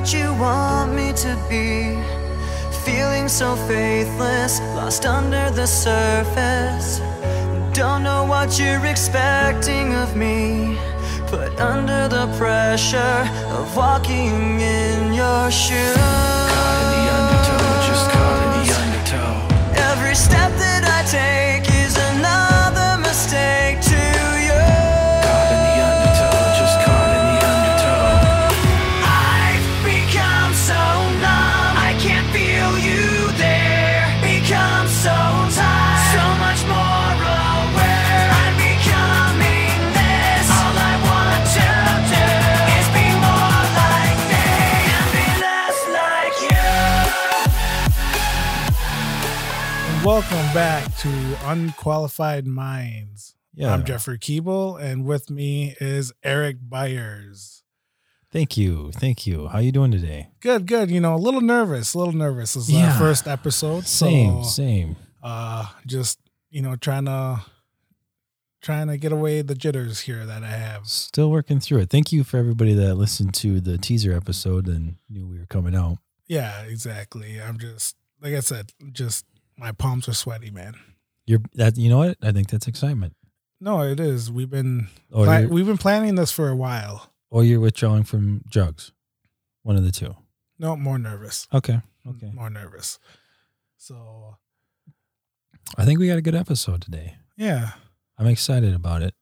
what you want me to be. Feeling so faithless, lost under the surface. Don't know what you're expecting of me. Put under the pressure of walking in your shoes. Caught in the undertow, just caught in the undertow. Every step that I take welcome back to Unqualified Minds. Yeah. I'm Jeffrey Keeble, and with me is Eric Byers. Thank you. Thank you. How are you doing today? Good, good. You know, a little nervous, a little nervous. This is Yeah. our first episode. Same, So, same. uh, just, you know, trying to trying to get away the jitters here that I have. Still working through it. Thank you for everybody that listened to the teaser episode and knew we were coming out. Yeah, exactly. I'm just like I said, just my palms are sweaty, man. You're that you know what? I think that's excitement. No, it is. We've been Or pla- we've been planning this for a while. or you're withdrawing from drugs. One of the two. No, more nervous. Okay. Okay. More nervous. So I think we got a good episode today. yeah. I'm excited about it.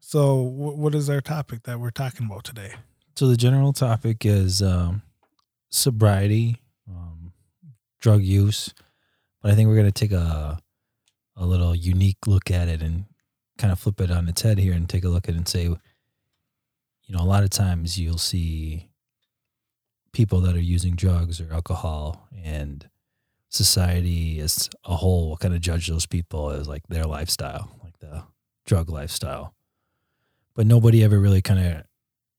So wh- what is our topic that we're talking about today? So the general topic is um, sobriety, um, drug use, but I think we're going to take a a little unique look at it and kind of flip it on its head here and take a look at it and say, you know, a lot of times you'll see people that are using drugs or alcohol and society as a whole will kind of judge those people as like their lifestyle, like the drug lifestyle. But nobody ever really kind of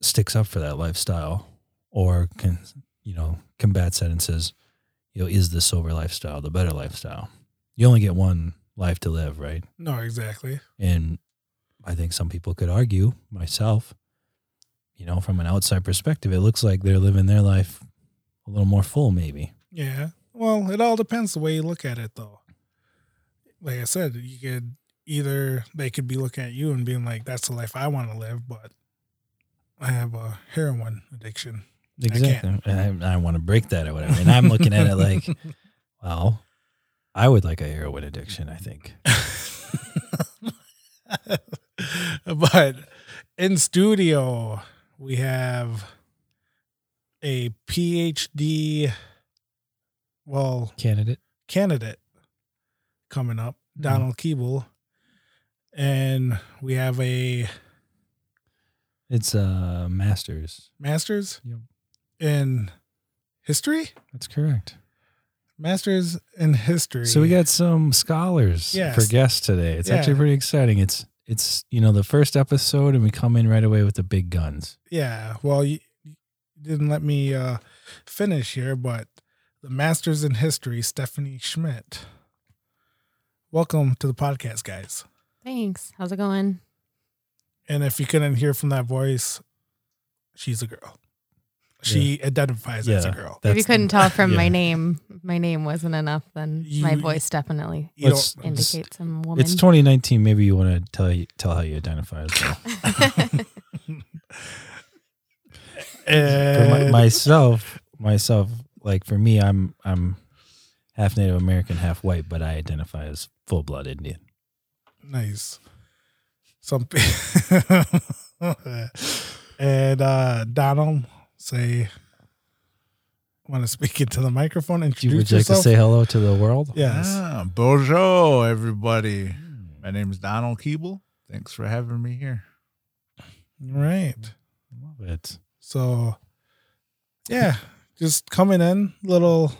sticks up for that lifestyle or can you know combats that and says you know is the sober lifestyle the better lifestyle you only get one life to live right No, exactly. and i think some people could argue myself you know from an outside perspective it looks like they're living their life a little more full maybe Yeah. Well, it all depends the way you look at it, though. Like I said, you could either they could be looking at you and being like, "That's the life I want to live," but I have a heroin addiction. Exactly. I, I, want to break that or whatever and i'm looking at it like well i would like a heroin addiction i think. But in studio, we have a PhD, well, candidate. candidate coming up, mm-hmm. Donald Keeble. And we have a it's a masters. Master's? Yep. In history. that's correct Master's in history. So we got some scholars Yes. for guests today. It's actually pretty exciting. It's it's you know the first episode and we come in right away with the big guns. yeah. Well, you, you didn't let me uh, finish here, but the master's in history, Stephanie Schmidt. Welcome to the podcast, guys. Thanks. How's it going? And if you couldn't hear from that voice, she's a girl. She identifies as a Yeah. girl. if you couldn't tell from my name, my name wasn't enough, then my voice definitely You Let's- don't, indicates I'm a woman. It's 2019. Maybe you want to tell you tell how you identify as well. For my, and, myself, myself, like for me, I'm I'm half Native American, half white, but I identify as full blood Indian. nice. Some pe- and uh, Donald, say, want to speak into the microphone? Would you, Introduce would you like to yourself. say hello to the world? yes. Ah, bonjour, everybody. My name is Donald Keeble. Thanks for having me here. Right. Love it. So, yeah, just coming in little,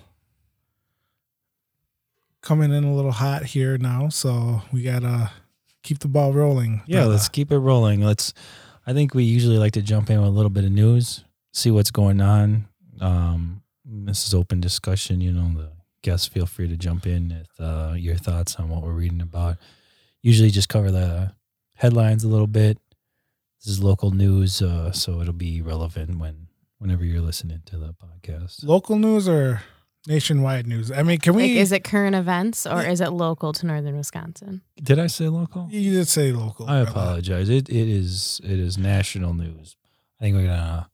coming in a little hot here now. So we gotta keep the ball rolling. Yeah, brother. let's keep it rolling. Let's. I think we usually like to jump in with a little bit of news, see what's going on. Um, this is open discussion. You know, the guests feel free to jump in with uh, your thoughts on what we're reading about. Usually, just cover the headlines a little bit. This is local news, uh, so it'll be relevant when whenever you're listening to the podcast. Local news or nationwide news? I mean, can Like, we? is it current events or is it local to northern Wisconsin? Did I say local? you did say local. I apologize. It it is it is national news. I think we're gonna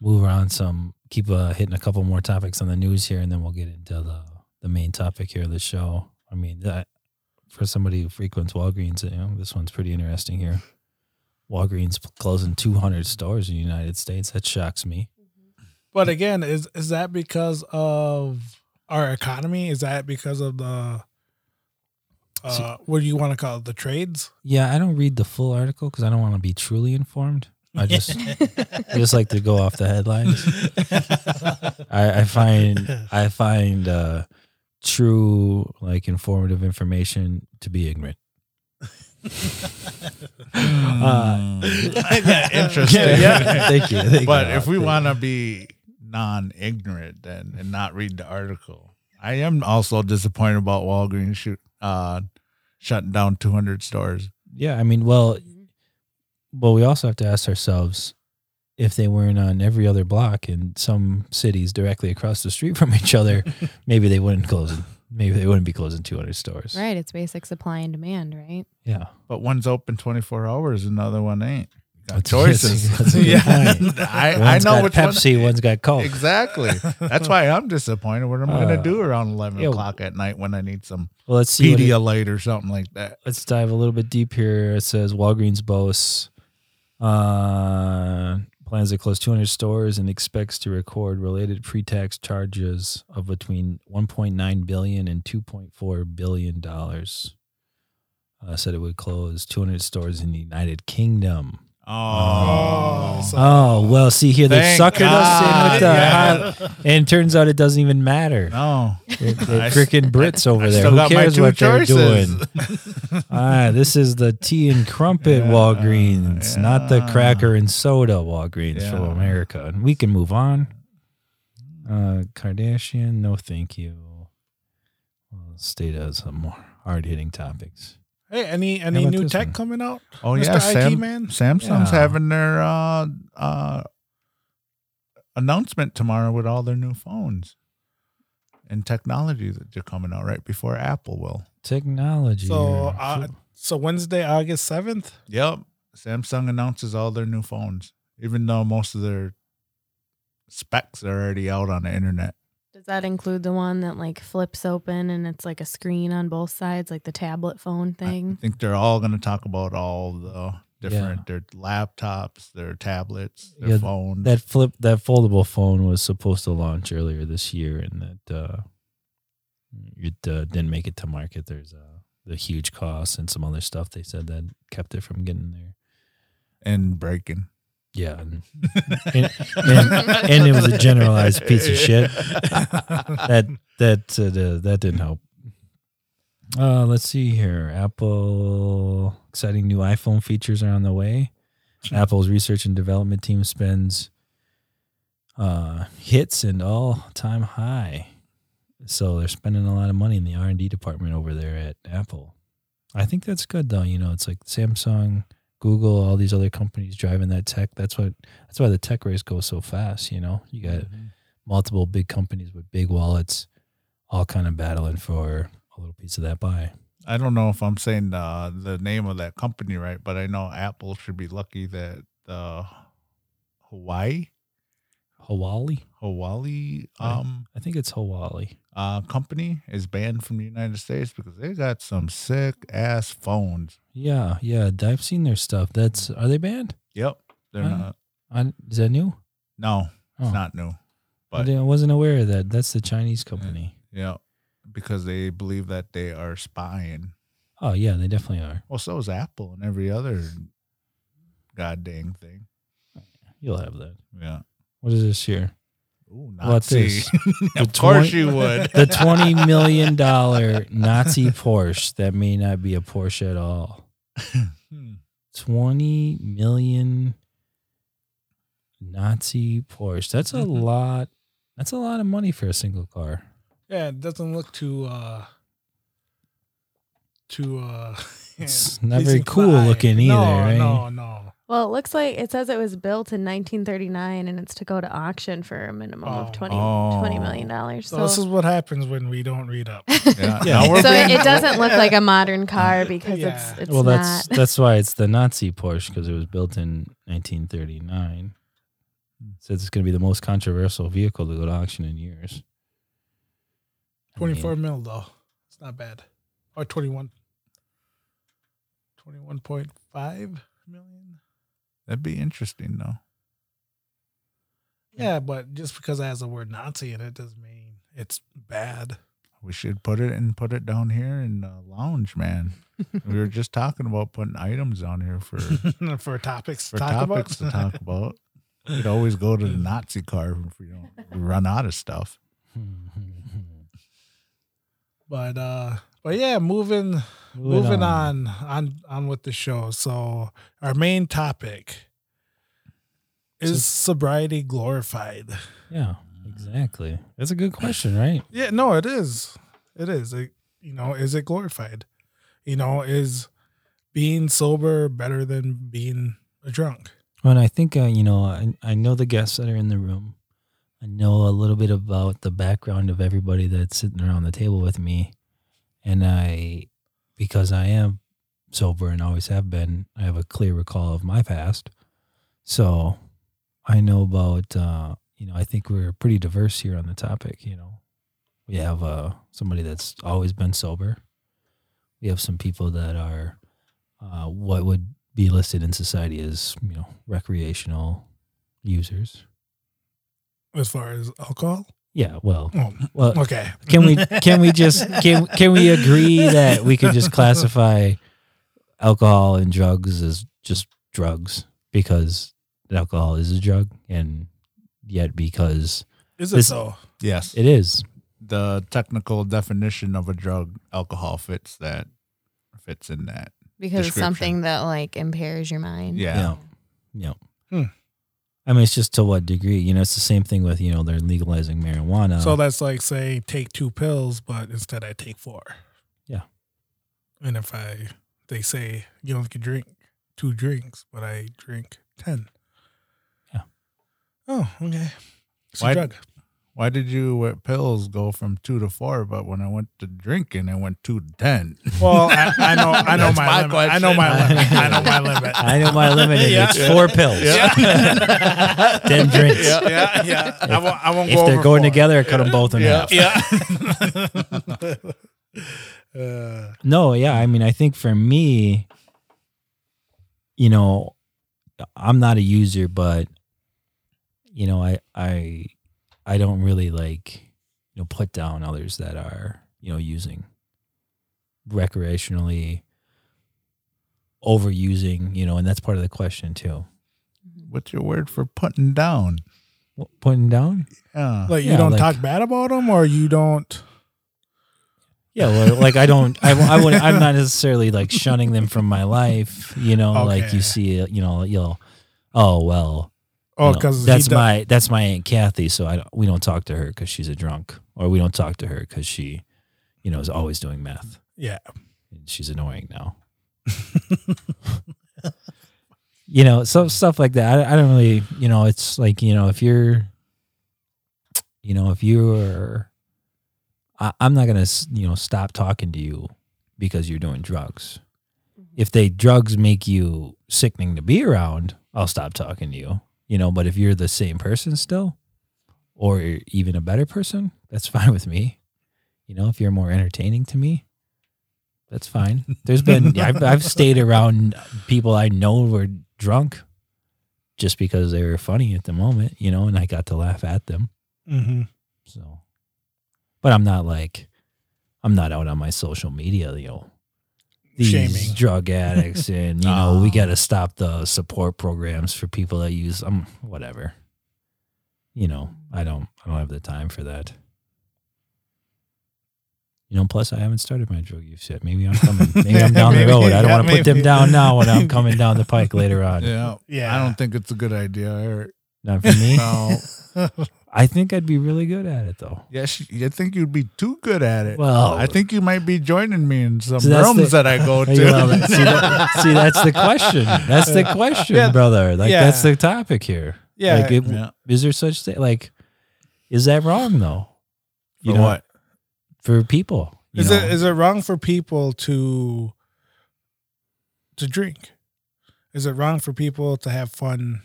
move around some, keep uh, hitting a couple more topics on the news here, and then we'll get into the the main topic here of the show. I mean, that for somebody who frequents Walgreens, you know, this one's pretty interesting here. Walgreens closing 200 stores in the United States. That shocks me. But again, is is that because of our economy? Is that because of the uh, what do you want to call it? The trades? Yeah, I don't read the full article because I don't want to be truly informed. I just I just like to go off the headlines. I, I find I find uh, true like informative information to be ignorant. Uh, Interesting. thank you. Thank But you. if we want to be non-ignorant then and not read the article, I am also disappointed about Walgreens shoot, uh, shutting down 200 stores. yeah, I mean, well, well, we also have to ask ourselves if they weren't on every other block in some cities directly across the street from each other, maybe they wouldn't close. Maybe they wouldn't be closing 200 stores. Right. It's basic supply and demand, right? Yeah. But one's open 24 hours, another one ain't. Got That's- choices. that's a good point. I, I know got which Pepsi, one. one's got Coke. Exactly. That's why I'm disappointed. What am I Uh, going to do around 11 yeah. o'clock at night when I need some Well, let's see. What it, Pedialyte or something like that? let's dive a little bit deep here. It says Walgreens boasts uh, plans to close 200 stores and expects to record related pre-tax charges of between 1.9 billion and 2.4 billion dollars. Uh, said it would close 200 stores in the United Kingdom. Oh. Oh well, see here they Thank suckered us in with the, God, high- and turns out it doesn't even matter. No. They're freaking Brits over I there. Who cares what they're doing? ah, this is the tea and crumpet Yeah, Walgreens, not the cracker and soda Walgreens from Yeah. America. And we can move on. Uh, Kardashian, no thank you. Well, stay to some more hard hitting topics. Hey, any any new tech coming out? Oh Mr. yeah, IT Sam, man? Samsung's Yeah. having their uh, uh, announcement tomorrow with all their new phones and technology that they're coming out right before Apple will. Technology. So, uh, so Wednesday, August seventh. Yep, Samsung announces all their new phones, even though most of their specs are already out on the internet. Does that include the one that like flips open and it's like a screen on both sides, like the tablet phone thing? I think they're all going to talk about all the different their laptops, their tablets, their Yeah, phones. that flip that foldable phone was supposed to launch earlier this year and that uh it uh, didn't make it to market there's uh the huge costs and some other stuff they said that kept it from getting there and breaking. Yeah. And, and, and, and it was a generalized piece of shit. That that uh, that didn't help. Uh let's see here. Apple exciting new iphone features are on the way. Apple's research and development team spends uh hits and all-time high. So they're spending a lot of money in the r&d department over there at apple. I think that's good though. You know it's like samsung google all these other companies driving that tech that's what that's why the tech race goes so fast you know? You got multiple big companies with big wallets all kind of battling for a little piece of that pie. I don't know if I'm saying the the name of that company right, but I know Apple should be lucky that the Hawaii hawaii Hawaii um i think it's hawaii uh company is banned from the United States because they got some sick ass phones. Yeah yeah i've seen their stuff that's mm. are they banned Yep, they're not. I, is that new No, it's Oh. not new. But I wasn't aware of that that's the chinese company yeah, because they believe that they are spying. oh yeah they definitely are Well, so is Apple and every other god dang thing. you'll have that Yeah. what is this here Ooh, Nazi. this? of The course you would. the 20 million dollar nazi porsche that may not be a porsche at all. 20 million Nazi Porsche. That's a Mhm. lot. That's a lot of money for a single car. Yeah, it doesn't look too uh too uh It's not very cool looking no, either, right? No, no. Well, it looks like it says it was built in 1939 and it's to go to auction for a minimum Oh. of 20, Oh. 20 million dollars. So, So, this is what happens when we don't read up. Yeah. Yeah. So it, being- it doesn't look like a modern car because Yeah. it's it's well, that's not. that's why it's the Nazi Porsche because it was built in 1939. Says it's going to be the most controversial vehicle to go to auction in years. I mean, 24 mil though. It's not bad. Or 21. 21.5 million. That'd be interesting though. Yeah, but just because it has the word Nazi in it doesn't mean it's bad. We should put it and put it down here in the lounge, man. we were just talking about putting items on here for for topics for to talk topics about. to talk about. We'd always go to the Nazi car if we don't run out of stuff. But uh but yeah, moving moving on. on on with the show. So our main topic is sobriety glorified. Yeah, exactly. That's a good question, right? Yeah, no, it is. It is. It, you know, is it glorified? You know, is being sober better than being a drunk? Well, and I think uh, you know, I, I know the guests that are in the room. I know a little bit about the background of everybody that's sitting around the table with me, and I, because I am sober and always have been, I have a clear recall of my past. So, I know about. Uh, you know, I think we're pretty diverse here on the topic. You know, we have uh, somebody that's always been sober. We have some people that are uh, what would be listed in society as you know recreational users. As far as alcohol? Yeah, well, Oh, well, okay. can we can we just can can we agree that we could just classify alcohol and drugs as just drugs because alcohol is a drug and yet because Is it This- so? Yes. it is the technical definition of a drug, alcohol fits that fits in that. because it's something that like impairs your mind. Yeah. yeah yeah Hmm. I mean it's just to what degree you know it's the same thing with you know they're legalizing marijuana So that's like say take two pills, but instead I take four. Yeah. And if I they say you only can drink two drinks, but I drink ten. Yeah. Oh, okay. It's Why- a drug. Why did you with pills go from two to four, but when I went to drinking, I went two to ten? Well, I, I know I know my, my limit. I know my limit. I know my limit. I know my limit Yeah. it's four pills ten drinks yeah, yeah. I won't I won't if go they're over going four. together cut them both in half Yeah. uh, No, yeah. I mean, I think for me, you know, I'm not a user, but you know, I I I don't really like you know put down others that are you know using recreationally overusing, you know, and that's part of the question too. Mm-hmm. What's your word for putting down? What, putting down? Yeah. like you Yeah, don't like- talk bad about them, or you don't. Yeah, well, like I don't, I, I would, I'm not necessarily like shunning them from my life, you know. Like you see, you know, you'll, oh well, Oh, you know, because that's my that's my aunt Kathy. So I don't, we don't talk to her because she's a drunk, or we don't talk to her because she, you know, is always doing meth. yeah. And she's annoying now. you know, so stuff like that. I, I don't really, you know, it's like you know, if you're, you know, if you're, I, I'm not gonna, you know, stop talking to you because you're doing drugs. Mm-hmm. If they drugs make you sickening to be around, I'll stop talking to you. You know, but if you're the same person still, or even a better person, that's fine with me. You know, if you're more entertaining to me, that's fine. There's been I've, I've stayed around people I know were drunk just because they were funny at the moment, you know, and I got to laugh at them. Mm-hmm. So, but I'm not like I'm not out on my social media, you know, these Shaming. drug addicts, and you know, we Oh. got to stop the support programs for people that use um whatever. You know, I don't I don't have the time for that. You know, plus I haven't started my drug use yet. Maybe I'm coming. Maybe I'm down the road. I don't yeah, want to put them down now when I'm coming down the pike later on. Yeah. Yeah. I don't think it's a good idea. Eric. Not for me. No. I think I'd be really good at it though. Yes, you think you'd be too good at it. Well- I think you might be joining me in some So rooms the- that I go to. See, that- see, that's the question. That's the question, Yeah. brother. Like Yeah. that's the topic here. Yeah. Like, it- Yeah. is there such thing? Like, is that wrong though? You For what? for people? Is know? it is it wrong for people to to drink? Is it wrong for people to have fun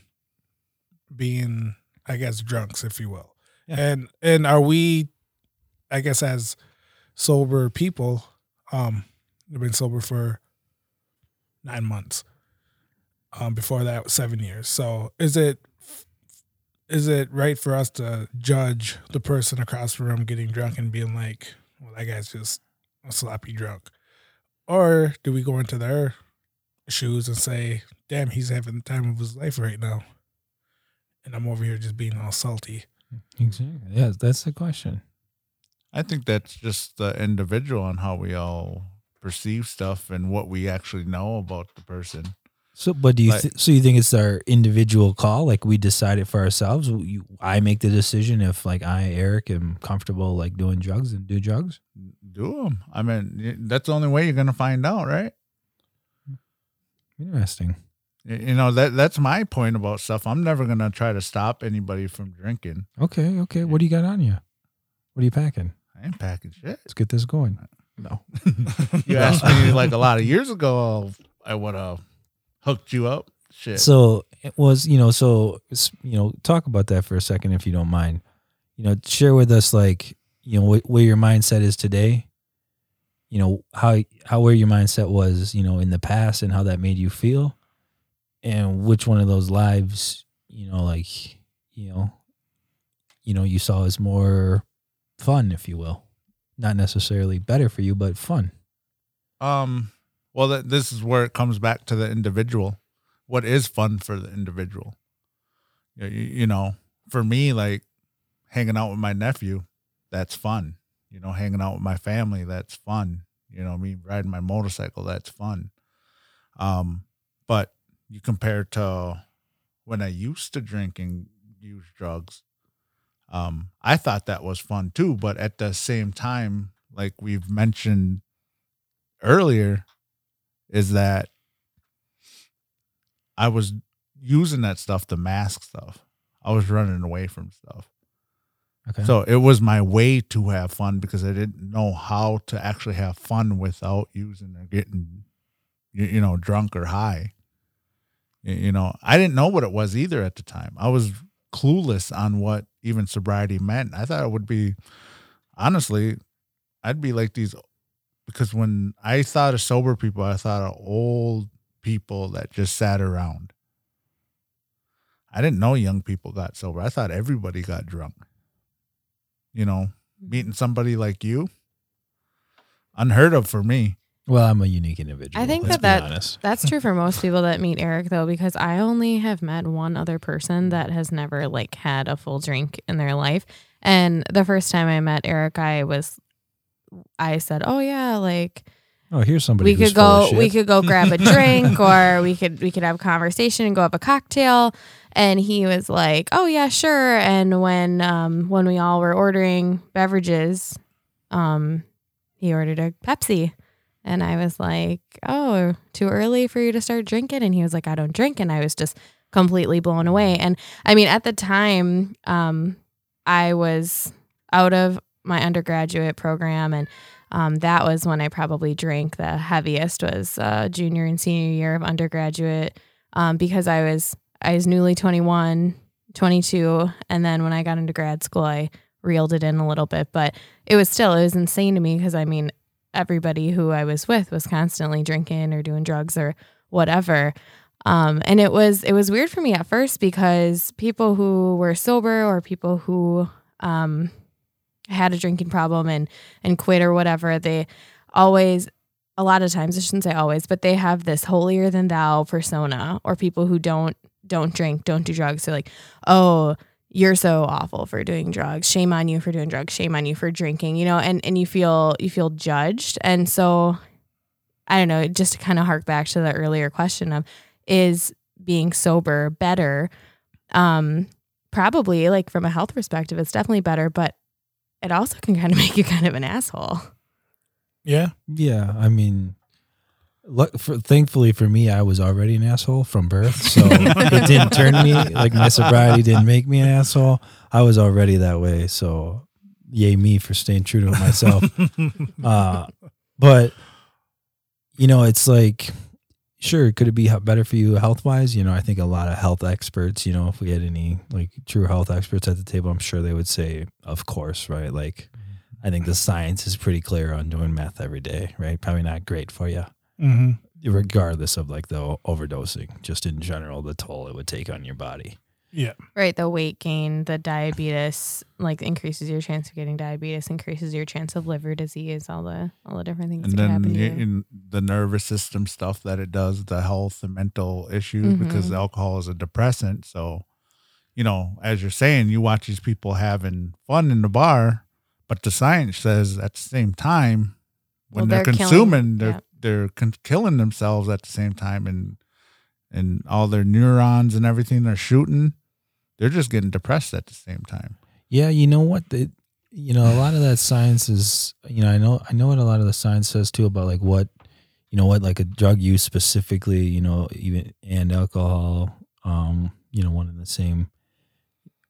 being, I guess, drunks, if you will? Yeah. And and are we, I guess, as sober people, um, I've been sober for nine months. Um, before that, seven years. So is it is it right for us to judge the person across the room getting drunk and being like, well, that guy's just a sloppy drunk? Or do we go into their shoes and say, damn, he's having the time of his life right now? And I'm over here just being all salty. exactly? Yeah, that's the question. I think that's just the individual on how we all perceive stuff and what we actually know about the person. So, but do you Like- th- so you think it's our individual call? Like we decide it for ourselves. You, I make the decision if like I Eric am comfortable like doing drugs and do drugs. Do them. I mean, that's the only way you're gonna find out, right? Interesting. You know that that's my point about stuff. I'm never gonna try to stop anybody from drinking. Okay, okay. What do you got on you? What are you packing? I ain't packing shit. Let's get this going. No. you asked me like a lot of years ago, I would have hooked you up. Shit. So it was, you know, so you know, talk about that for a second if you don't mind. You know, share with us like, you know, wh- where your mindset is today. You know how how where your mindset was, you know, in the past and how that made you feel, and which one of those lives, you know, like, you know, you know, you saw as more fun, if you will, not necessarily better for you, but fun. Um, well, th- this is where it comes back to the individual. What is fun for the individual? You, you, you know, for me, like hanging out with my nephew, that's fun. You know, hanging out with my family, that's fun. You know, me riding my motorcycle, that's fun. Um, but you compare to when I used to drink and use drugs, um, I thought that was fun too. But at the same time, like we've mentioned earlier is that I was using that stuff to mask stuff. I was running away from stuff. Okay. So it was my way to have fun because I didn't know how to actually have fun without using or getting, you, you know, drunk or high. You, know, I didn't know what it was either at the time. I was clueless on what even sobriety meant. I thought it would be, honestly, I'd be like these because when I thought of sober people, I thought of old people that just sat around. I didn't know young people got sober. I thought everybody got drunk. You know, mm-hmm. meeting somebody like you, unheard of for me. Well, I'm a unique individual. I think that that that's true for most people that meet Eric though, because I only have met one other person that has never like had a full drink in their life. And the first time I met Eric, I was, I said, "Oh yeah, like Oh, here's somebody we who's could go, we could go grab a drink, or we could we could have a conversation and go have a cocktail." And he was like, "Oh yeah, sure." And when um when we all were ordering beverages, um, he ordered a Pepsi. And I was like, oh, too early for you to start drinking? And he was like, I don't drink. And I was just completely blown away. And I mean, at the time, um, I was out of my undergraduate program. And um, that was when I probably drank the heaviest was uh, junior and senior year of undergraduate um, because I was, I was newly 21, 22. And then when I got into grad school, I reeled it in a little bit, but it was still, it was insane to me because I mean, everybody who I was with was constantly drinking or doing drugs or whatever. Um, and it was it was weird for me at first because people who were sober or people who um, had a drinking problem and and quit or whatever, they always a lot of times I shouldn't say always, but they have this holier than thou persona or people who don't don't drink, don't do drugs. They're like, oh, you're so awful for doing drugs. Shame on you for doing drugs. Shame on you for drinking, you know, and, and you feel you feel judged. And so I don't know, just to kind of hark back to the earlier question of is being sober better? Um, probably like from a health perspective, it's definitely better, but it also can kind of make you kind of an asshole. Yeah. Yeah, I mean, look, for, thankfully for me, I was already an asshole from birth, so it didn't turn me like my sobriety didn't make me an asshole. I was already that way, so yay me for staying true to myself. uh, but you know, it's like, sure, could it be better for you health wise? You know, I think a lot of health experts, you know, if we had any like true health experts at the table, I'm sure they would say, of course, right? Like, I think the science is pretty clear on doing meth every day, right? Probably not great for you, hmm regardless of like the overdosing, just in general, the toll it would take on your body. Yeah. Right. The weight gain, the diabetes, like increases your chance of getting diabetes, increases your chance of liver disease, all the all the different things and that can then happen to you. in the nervous system stuff that it does, the health and mental issues, because Mhm. alcohol is a depressant. So, you know, as you're saying, you watch these people having fun in the bar, but the science says at the same time, when Well, they're, they're killing- consuming, they're yeah. They're con- killing themselves at the same time, and and all their neurons and everything they're shooting, they're just getting depressed at the same time. Yeah, you know what? The, you know, a lot of that science is, you know, I know, I know what a lot of the science says too about like what, you know, what like a drug use specifically, you know, even and alcohol, um, you know, one and the same,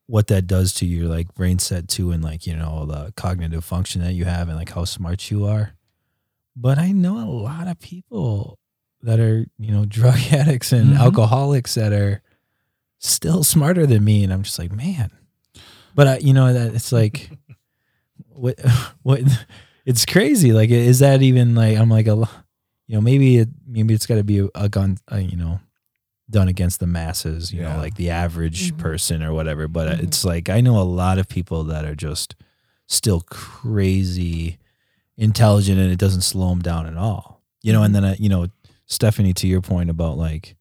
what that does to your like brain set too, and like you know the cognitive function that you have and like how smart you are. But I know a lot of people that are, you know, drug addicts and Mhm. alcoholics that are still smarter than me, and I'm just like, man. But I, you know, that it's like, what, what, it's crazy. Like, is that even like? I'm like a, lo- you know, maybe it, maybe it's got to be a, a gun, uh, you know, done against the masses. You Yeah. know, like the average Mhm. person or whatever. But uh Mhm. it's like I know a lot of people that are just still crazy intelligent, and it doesn't slow them down at all. You know, and then uh, you know, Stephanie, to your point about like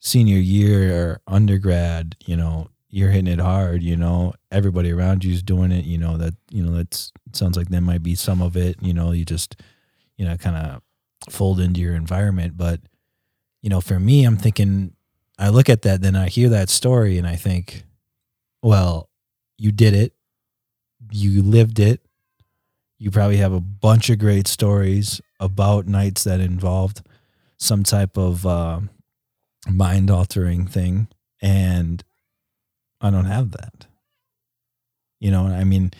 senior year or undergrad, you know, you're hitting it hard, you know, everybody around you's doing it, you know, that, you know, that's sounds like there might be some of it, you know, you just, you know, kind of fold into your environment. But, you know, for me, I'm thinking, I look at that, then I hear that story and I think, well, you did it, you lived it. You probably have a bunch of great stories about nights that involved some type of uh, mind altering thing. And I don't have that. You know, I mean,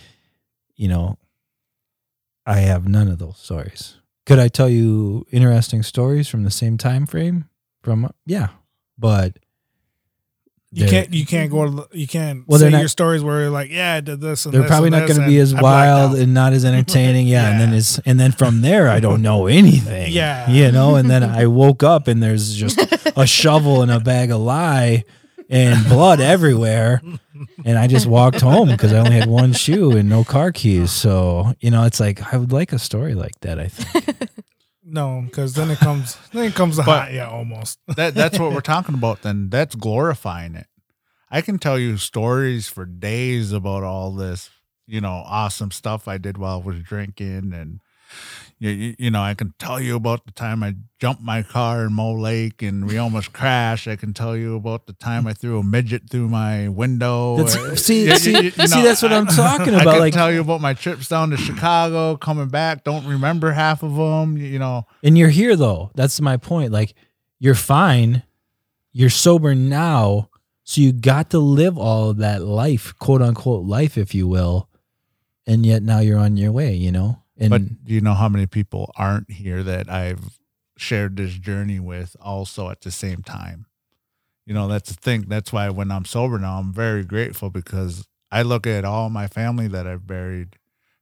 you know, I have none of those stories. Could I tell you interesting stories from the same time frame? From yeah, but You can't you can't go to you can't Well, say not- your stories where you're like, yeah, I did this and They're this probably not going to be as wild and not as entertaining. Yeah, and then it's and then from there I don't know anything. Yeah. you know. And then I woke up and there's just a shovel and a bag of lye and blood everywhere. And I just walked home because I only had one shoe and no car keys. So you know, it's like I would like a story like that. I think. No, because then it comes then it comes hot, yeah, almost. that that's what we're talking about then that's glorifying it i can tell you stories for days about all this you know awesome stuff i did while i was drinking and you, you, know i can tell you about the time i jumped my car in mo lake and we almost crashed i can tell you about the time i threw a midget through my window That's- see- you- see- you- you see, that's what I'm talking about. I can like- tell you about my trips down to chicago coming back don't remember half of them you know And you're here though. That's my point. Like you're fine. You're sober now. So you got to live all of that life, quote unquote life, if you will. And yet now you're on your way, you know? And but do you know how many people aren't here that I've shared this journey with also at the same time? You know, that's the thing. That's why when I'm sober now, I'm very grateful because I look at all my family that I've buried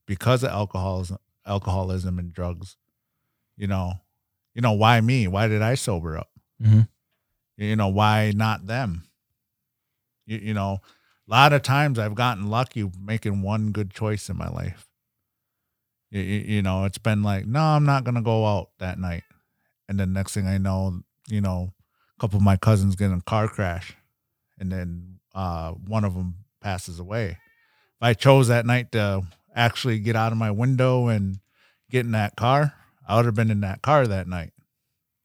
because of alcoholism, alcoholism and drugs. You know, you know why me? Why did I sober up? Mhm. You know why not them? You, you know, a lot of times I've gotten lucky making one good choice in my life. You, you, know, it's been like, no, I'm not gonna go out that night, and then next thing I know, you know, a couple of my cousins get in a car crash, and then uh, one of them passes away. If I chose that night to actually get out of my window and get in that car, I would have been in that car that night.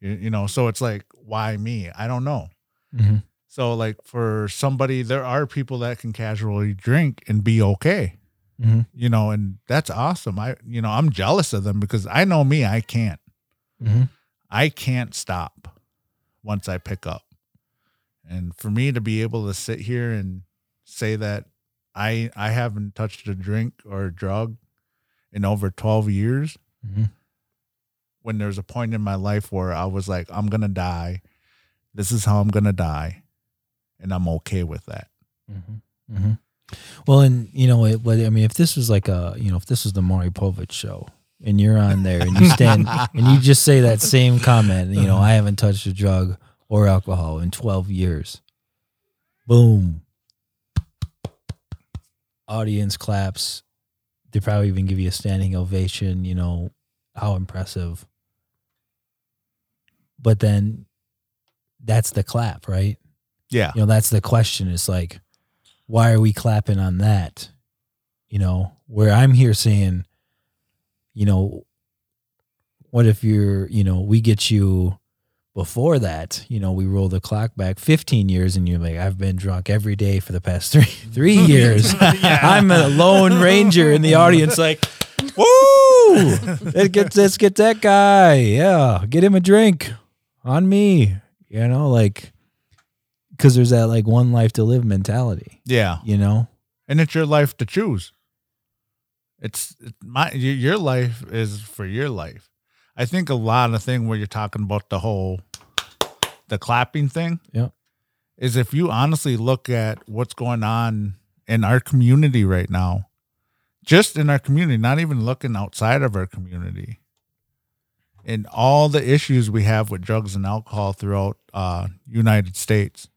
You, you know, so it's like, why me? I don't know. Mhm. So like for somebody, there are people that can casually drink and be okay. Hmm You know, and that's awesome. I you know, I'm jealous of them because I know me, I can't. hmm I can't stop once I pick up. And for me to be able to sit here and say that I I haven't touched a drink or a drug in over 12 years hmm when there's a point in my life where I was like I'm going to die. This is how I'm going to die and I'm okay with that. Mm-hmm. hmm Well, and you know, it, what I mean, if this was like a, you know, if this was the Maury Povich show, and you're on there, and you stand, and you just say that same comment, you know, I haven't touched a drug or alcohol in 12 years. Boom. Audience claps. They probably even give you a standing ovation. You know how impressive. But then, that's the clap, right? Yeah. you know that's the question is like why are we clapping on that? You know where i'm here saying you know what if you're you know we get you before that you know we roll the clock back 15 years and you're like i've been drunk every day for the past three three years. I'm a lone ranger in the audience like woo! Let's get let's get that guy. Yeah get him a drink on me. You know like because there's that like one life to live mentality Yeah. you know And it's your life to choose. It's my your life is for your life. I think a lot of thing where you're talking about the whole the clapping thing. Yeah. Is if you honestly look at what's going on in our community right now, just in our community, not even looking outside of our community, and all the issues we have with drugs and alcohol throughout uh United States.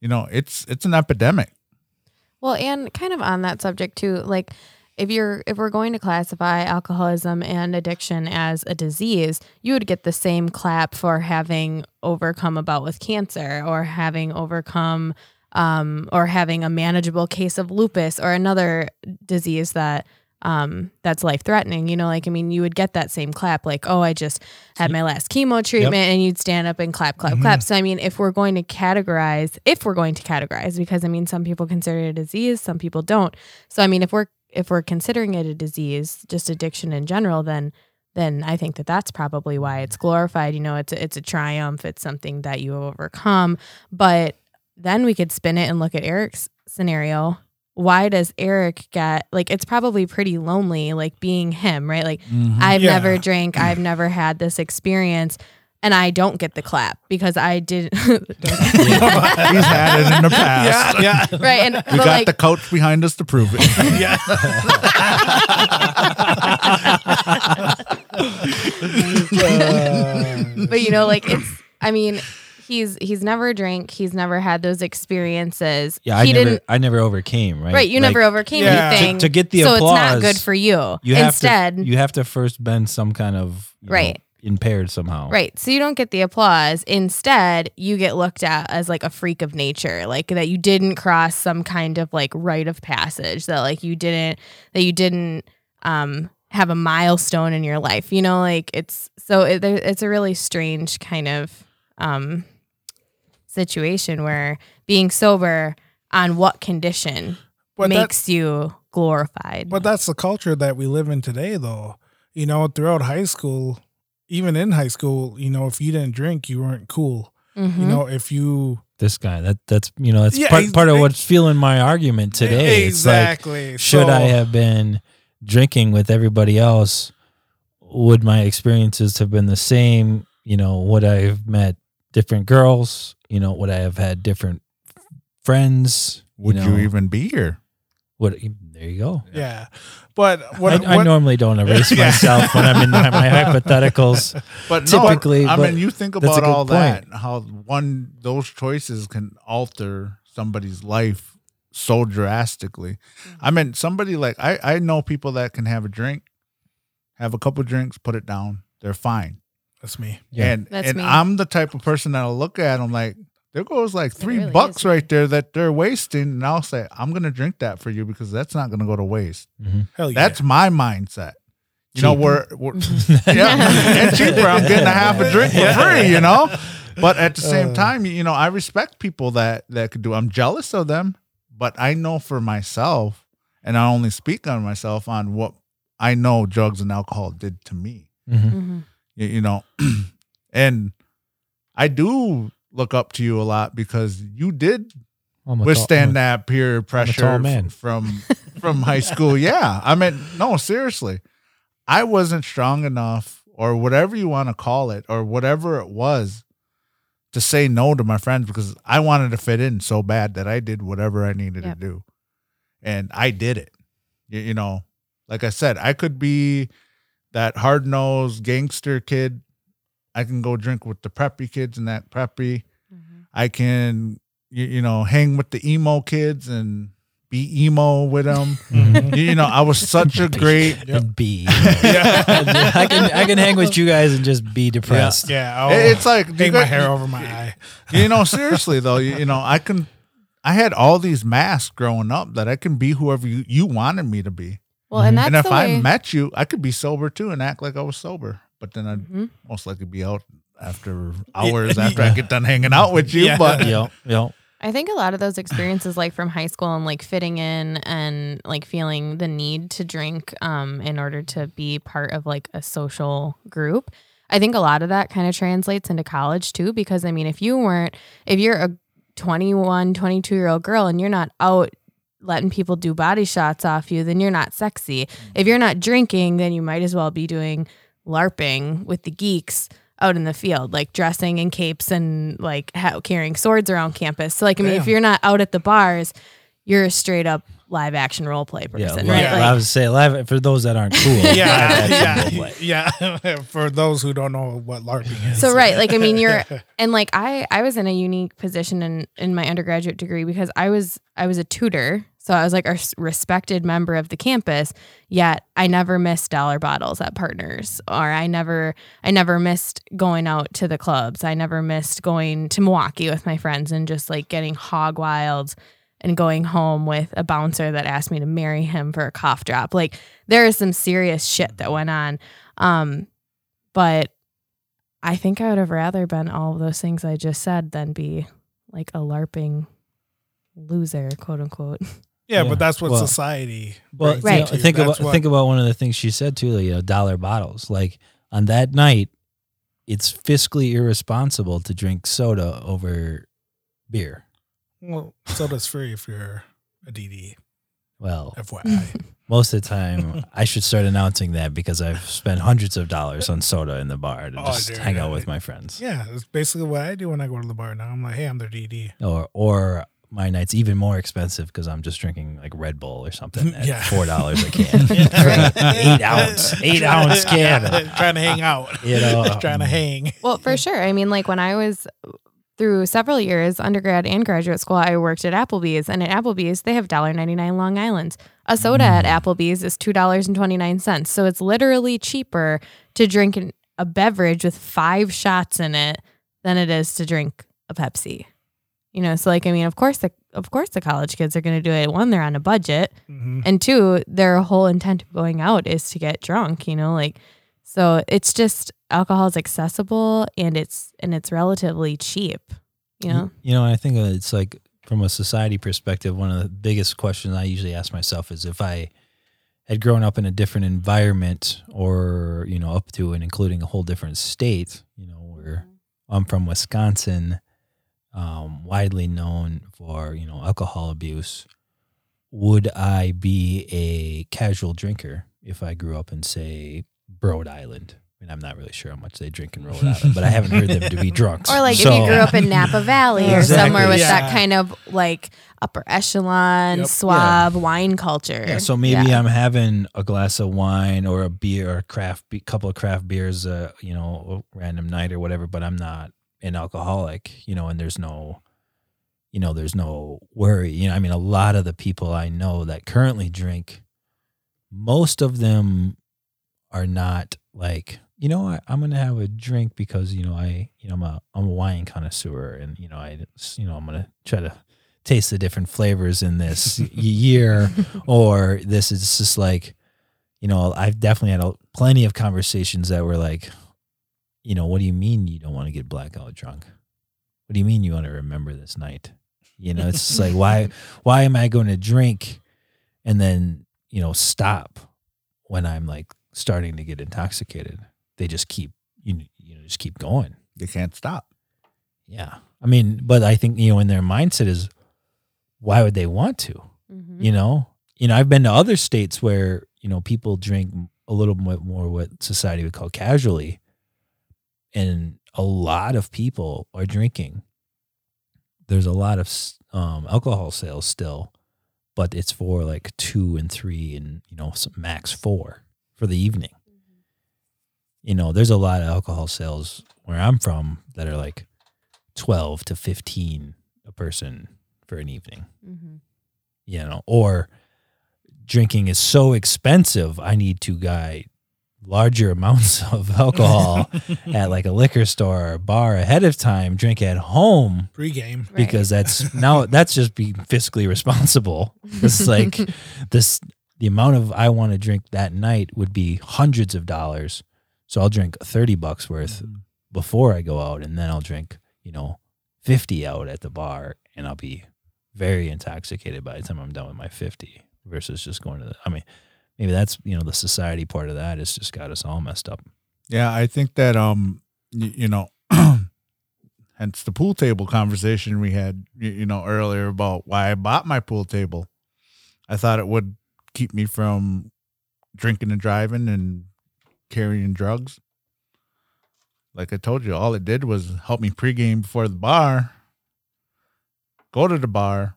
You know, it's it's an epidemic. Well, and kind of on that subject too, like if you're if we're going to classify alcoholism and addiction as a disease, you would get the same clap for having overcome a bout with cancer or having overcome um, or having a manageable case of lupus or another disease that um, that's life threatening. You know, like I mean, you would get that same clap, like, oh, I just had my last chemo treatment, and you'd stand up and clap, clap, clap. So I mean, if we're going to categorize, if we're going to categorize, because I mean, some people consider it a disease, some people don't. So I mean, if we're if we're considering it a disease, just addiction in general, then then I think that that's probably why it's glorified. You know, it's a, it's a triumph. It's something that you overcome. But then we could spin it and look at Eric's scenario. Why does Eric get like it's probably pretty lonely, like being him, right? Like mm-hmm. I've Yeah. never drank, mm. I've never had this experience, and I don't get the clap because I didn't. He's had it in the past. yeah. right. And We got like the coach behind us to prove it. Yeah. but you know, like it's. I mean, he's he's never drank. He's never had those experiences. yeah i he never didn't. i never overcame right Right, you Like, never overcame Yeah. To- anything to get the so it's not good for you. you have Instead, to you have to first been some kind of you know, Right. impaired somehow Right. So you don't get the applause. Instead, you get looked at as like a freak of nature, like that you didn't cross some kind of like rite of passage, that like you didn't that you didn't um have a milestone in your life. You know, like it's so it, it's a really strange kind of um situation where being sober on what condition But that- makes you glorified. But that's the culture that we live in today, though. You know, throughout high school, even in high school, you know, if you didn't drink, you weren't cool. Mhm. You know, if you this guy that that's you know that's Yeah, part, part of what's fueling my argument today it's like exactly. should I have been drinking with everybody else? Would my experiences have been the same? You know, would I have met different girls? You know, would I have had different friends? Would know, you even be here? Would there you go? Yeah, but what, I, I normally don't erase Yeah. myself when I'm in my, my hypotheticals. But Typically, no, I but mean, you think about good all that, point. how one those choices can alter somebody's life so drastically. Mm-hmm. I mean, somebody like I, I know people that can have a drink, have a couple drinks, put it down, they're fine. That's me. Yeah. And That's and me. I'm the type of person that'll look at them like there goes like three really bucks is. right there that they're wasting, and I'll say I'm gonna drink that for you because that's not gonna go to waste. Hell yeah. That's my mindset. You know, Cheap. we're, we're yeah, and cheaper. I'm getting a half a drink for free. You know, but at the same Uh. time, you know, I respect people that that could do. I'm jealous of them, but I know for myself, and I only speak on myself on what I know drugs and alcohol did to me. Mhm. Mhm. You, you know, and I do look up to you a lot because you did I'm a tall- withstand that peer pressure man. f- from from high school. Yeah, I mean, no, seriously, I wasn't strong enough, or whatever you want to call it, or whatever it was, to say no to my friends because I wanted to fit in so bad that I did whatever I needed Yep. to do, and I did it. You, you know, like I said, I could be that hard nosed gangster kid. I can go drink with the preppy kids and that preppy. Mhm. I can, you, you know, hang with the emo kids and be emo with them. Mhm. you, you know, I was such a great. and be. I can I can hang with you guys and just be depressed. Yeah, I'll It's like you hang my hair over my eye. You know, seriously though, you, you know, I can. I had all these masks growing up that I can be whoever you, you wanted me to be. Well, and that's and if the way. I met you, I could be sober too and act like I was sober. But then I'd Mhm. most likely be out after hours after I get done hanging out with you. Yeah. But Yep. Yep. I think a lot of those experiences, like from high school and like fitting in and like feeling the need to drink um, in order to be part of like a social group. I think a lot of that kind of translates into college too, because I mean, if you weren't, if you're a 21, 22 year old girl and you're not out letting people do body shots off you, then you're not sexy. If you're not drinking, then you might as well be doing LARPing with the geeks out in the field, like dressing in capes and like ha- carrying swords around campus. So, like, I mean, if you're not out at the bars, you're a straight up live action role play person, li- right? Yeah. I Like, was say live for those that aren't cool. Yeah, yeah, yeah. For those who don't know what LARPing is, so right, like I mean, you're and like I I was in a unique position in in my undergraduate degree because I was I was a tutor. So I was like a respected member of the campus, yet I never missed dollar bottles at partners or I never I never missed going out to the clubs. I never missed going to Milwaukee with my friends and just like getting hog wild and going home with a bouncer that asked me to marry him for a cough drop. Like there is some serious shit that went on. Um but I think I would have rather been all of those things I just said than be like a LARPing loser, quote unquote. yeah, Yeah. but that's what Well- society. Well, brings you know, think That's about what- think about one of the things she said too. You know, dollar bottles. Like on that night, it's fiscally irresponsible to drink soda over beer. Well, soda's free if you're a DD. Well, FYI. most of the time, I should start announcing that because I've spent hundreds of dollars on soda in the bar to Oh, just dude, hang out yeah. with my friends. yeah, that's basically what I do when I go to the bar now. I'm like, hey, I'm their DD. Or or my night's even more expensive because I'm just drinking like Red Bull or something at Yeah. four dollars a can. eight ounce, eight ounce can. trying to hang out. You know, um, trying to hang. well, for sure. I mean, like when I was through several years, undergrad and graduate school, I worked at Applebee's, and at Applebee's they have $1.99 Long Island's. A soda at mm. Applebee's is two dollars and twenty nine cents. So it's literally cheaper to drink an, a beverage with five shots in it than it is to drink a Pepsi. You know, so like I mean, of course the of course the college kids are going to do it. One, they're on a budget, Mhm. and two, their whole intent of going out is to get drunk. You know, like so it's just alcohol is accessible and it's and it's relatively cheap. You know, You know, I think uh, it's like from a society perspective, one of the biggest questions I usually ask myself is if I had grown up in a different environment or, you know, up to and including a whole different state, you know, where I'm from Wisconsin, um, widely known for, you know, alcohol abuse, would I be a casual drinker if I grew up in, say, Rhode Island? I mean, I'm not really sure how much they drink in Rhode Island, but I haven't heard them to be drunks. or like if you grew up in Napa Valley or Exactly, somewhere with yeah. that kind of like upper echelon Yep. swab wine culture. Yeah, so maybe Yeah. I'm having a glass of wine or a beer or a craft be- couple of craft beers, uh, you know, a random night or whatever, but I'm not an alcoholic, you know, and there's no, you know, there's no worry. You know, I mean, a lot of the people I know that currently drink, most of them are not like, you know, I, I'm gonna have a drink because you know I, you know, I'm a I'm a wine connoisseur, and you know I, you know, I'm gonna try to taste the different flavors in this year or this is just like you know i've definitely had a, plenty of conversations that were like you know what do you mean you don't want to get blackout drunk what do you mean you want to remember this night? You know, it's just like why why am I going to drink and then, you know, stop when I'm like starting to get intoxicated? They just keep you you know, just keep going. They can't stop. Yeah. I mean, but I think, you know, in their mindset is why would they want to? Mhm. You know? You know, I've been to other states where, you know, people drink a little bit more what society would call casually. And a lot of people are drinking. There's a lot of um, alcohol sales still, but it's for like two and three and, you know, some max four for the evening. You know, there's a lot of alcohol sales where I'm from that are like 12 to 15 a person for an evening Mhm. you know, or drinking is so expensive, I need to buy larger amounts of alcohol at like a liquor store or bar ahead of time, drink at home Pre-game. Right. because that's now that's just being fiscally responsible. It's like this the amount of I want to drink that night would be hundreds of dollars. So I'll drink 30 bucks worth mm. before I go out and then I'll drink, you know, 50 out at the bar and I'll be very intoxicated by the time I'm done with my 50 versus just going to the I mean maybe that's, you know, the society part of that has just got us all messed up. Yeah, I think that um, you, you know, hence the pool table conversation we had, you, you know, earlier about why I bought my pool table. I thought it would keep me from drinking and driving and carrying drugs. Like I told you, all it did was help me pregame before the bar, go to the bar,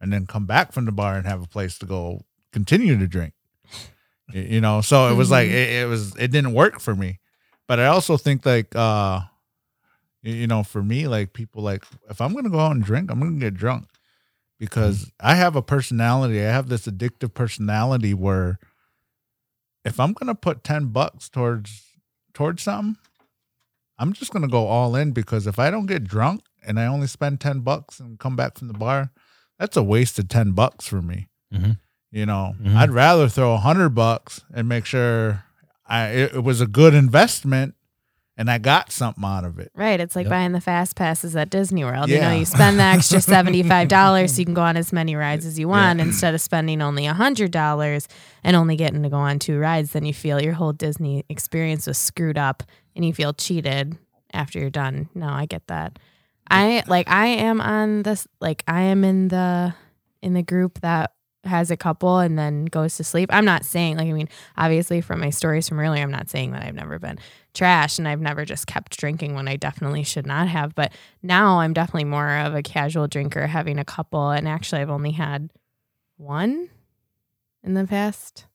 and then come back from the bar and have a place to go continue to drink. You know, so it was like Mhm. it, it was it didn't work for me. But I also think like uh you know, for me, like people like if I'm gonna go out and drink, I'm gonna get drunk. Because I have a personality, I have this addictive personality where if I'm gonna put ten bucks towards towards something, I'm just gonna go all in because if I don't get drunk and I only spend ten bucks and come back from the bar, that's a wasted ten bucks for me. Mhm. You know, Mhm. I'd rather throw a hundred bucks and make sure I it, it was a good investment and I got something out of it. Right. It's like Yep. buying the fast passes at Disney World. You know, you spend the extra $75 so you can go on as many rides as you want instead of spending only a $100 and only getting to go on two rides. Then you feel your whole Disney experience was screwed up and you feel cheated after you're done. No, I get that. I like I am on this like I am in the in the group that has a couple and then goes to sleep. I'm not saying like I mean obviously from my stories from earlier I'm not saying that I've never been trash and I've never just kept drinking when I definitely should not have. But now I'm definitely more of a casual drinker, having a couple. And actually, I've only had one in the past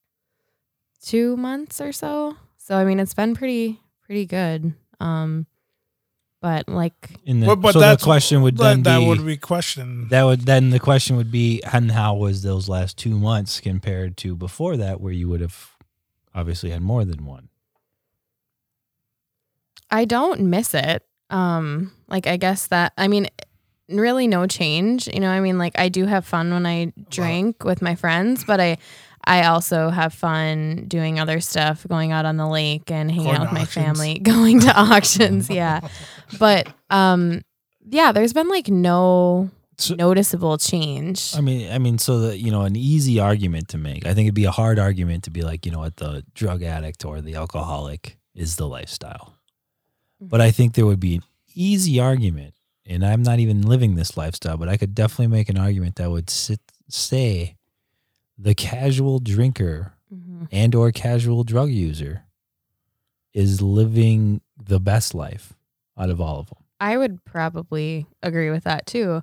two months or so. So, I mean, it's been pretty, pretty good. Um, but like, And the, But- but so the question would then That, that be would be question. that would then the question would be and how was those last two months compared to before that where you would have obviously had more than one I don't miss it. Um, like I guess that I mean, really no change. You know, I mean, like I do have fun when I drink with my friends, but I I also have fun doing other stuff, going out on the lake and hanging Going out with my auctions. family, going to auctions. Yeah, but um, yeah, there's been like no So- noticeable change. I mean, I mean, so that you know, an easy argument to make. I think it'd be a hard argument to be like, you know, what the drug addict or the alcoholic is the lifestyle. But I think there would be an easy argument, and I'm not even living this lifestyle, but I could definitely make an argument that would sit, say the casual drinker Mhm. and or casual drug user is living the best life out of all of them. I would probably agree with that too.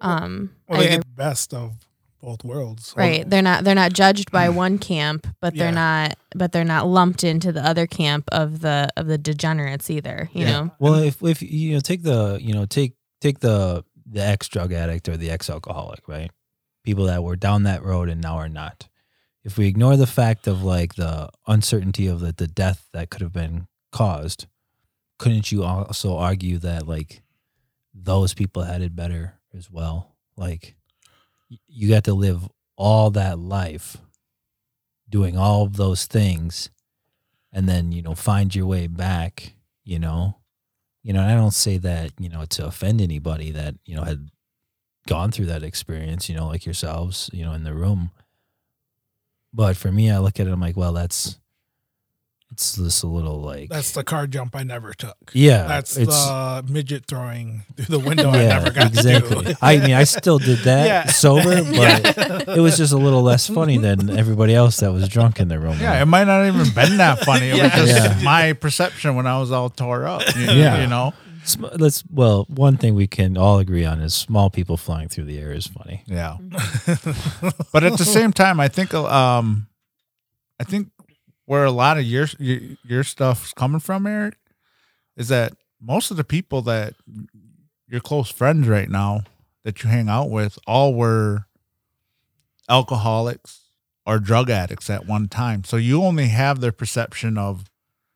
Um, well, they I- get the best of both worlds. Right. They're not they're not judged by one camp, but they're not but they're not lumped into the other camp of the of the degenerates either, you Yeah. know. Well, if if you know take the you know take take the the ex drug addict or the ex alcoholic, right? People that were down that road and now are not. If we ignore the fact of like the uncertainty of the, the death that could have been caused, couldn't you also argue that like those people had it better as well? Like you got to live all that life doing all of those things and then you know find your way back you know You know, I don't say that, you know, to offend anybody that, you know, had gone through that experience, you know, like yourselves, you know, in the room. But for me, I look at it, I'm like, well, that's, it's just a little like, That's the car jump I never took. yeah, That's the midget throwing through the window I never got to exactly. I mean, I still did that Yeah. sober, but it was just a little less funny than everybody else that was drunk in the room. Yeah, it might not even been that funny. It was just Yeah. my perception when I was all tore up. You, Yeah. you know. Sm- let's well, one thing we can all agree on is small people flying through the air is funny. Yeah. but at the same time, I think um, I think where a lot of your your, your stuff's coming from, Eric, is that most of the people that your close friends right now that you hang out with all were alcoholics or drug addicts at one time. So you only have their perception of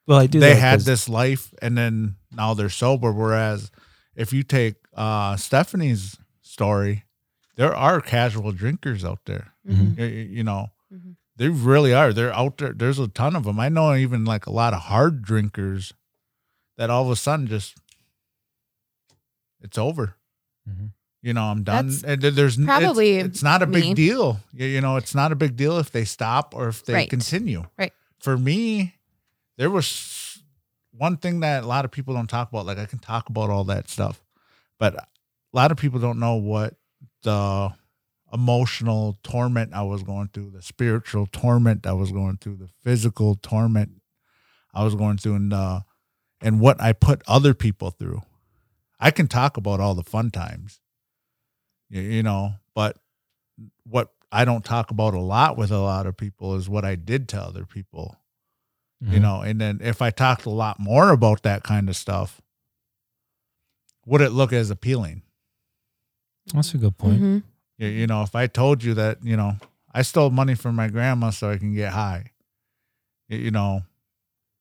Well, I do. they had this life and then now they're sober. Whereas if you take uh, Stephanie's story, there are casual drinkers out there. Mhm. You, you know, Mhm. they really are. They're out there. There's a ton of them. I know even like a lot of hard drinkers that all of a sudden just it's over. Mhm. You know, I'm done. That's And there's n- it's- probably it's, not a big me. deal. You, you know, it's not a big deal if they stop or if they Right. continue. Right. For me, there was one thing that a lot of people don't talk about. Like I can talk about all that stuff, but a lot of people don't know what the emotional torment I was going through, the spiritual torment I was going through, the physical torment I was going through, and uh, and what I put other people through. I can talk about all the fun times, you, you know, but what I don't talk about a lot with a lot of people is what I did to other people you Mhm. know and then if i talked a lot more about that kind of stuff would it look as appealing that's a good point. Mhm. you, you know if i told you that you know i stole money from my grandma so i can get high you, you know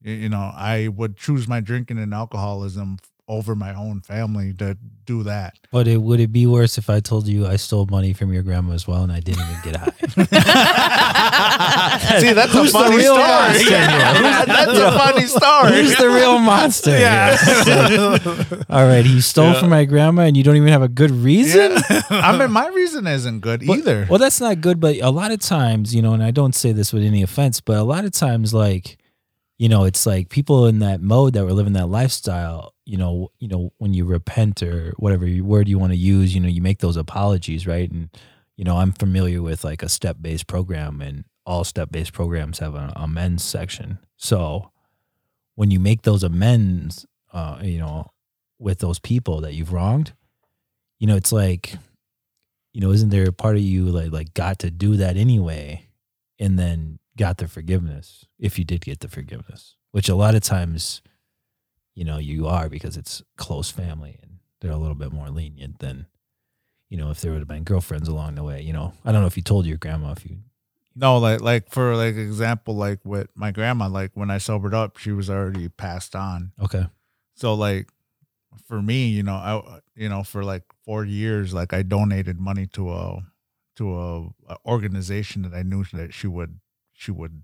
you, you know i would choose my drinking and alcoholism over my own family to do that But it would it be worse if I told you I stole money from your grandma as well and I didn't even get high? see that's a Who's the funny real story monster here? that's a funny story Who's the real monster? Yeah. here? All right, he stole Yeah. from my grandma and you don't even have a good reason? Yeah. i mean my reason isn't good But- either Well, that's not good, but a lot of times, you know, and I don't say this with any offense, but a lot of times, like, you know, it's like people in that mode that were living that lifestyle. You know, you know, when you repent or whatever word you want to use, you know, you make those apologies, right? And you know, I'm familiar with like a step based program, and all step based programs have an amends section. So when you make those amends, uh, you know, with those people that you've wronged, you know, it's like you know, isn't there a part of you like like got to do that anyway, and then got the forgiveness if you did get the forgiveness, which a lot of times, you know, you are because it's close family and they're a little bit more lenient than, you know, if there would have been girlfriends along the way. You know, I don't know if you told your grandma if you. No, like like for like example, like with my grandma, like when I sobered up, she was already passed on. Okay. So like for me, you know, I you know for like four years, like I donated money to a to a, a organization that I knew that she would she would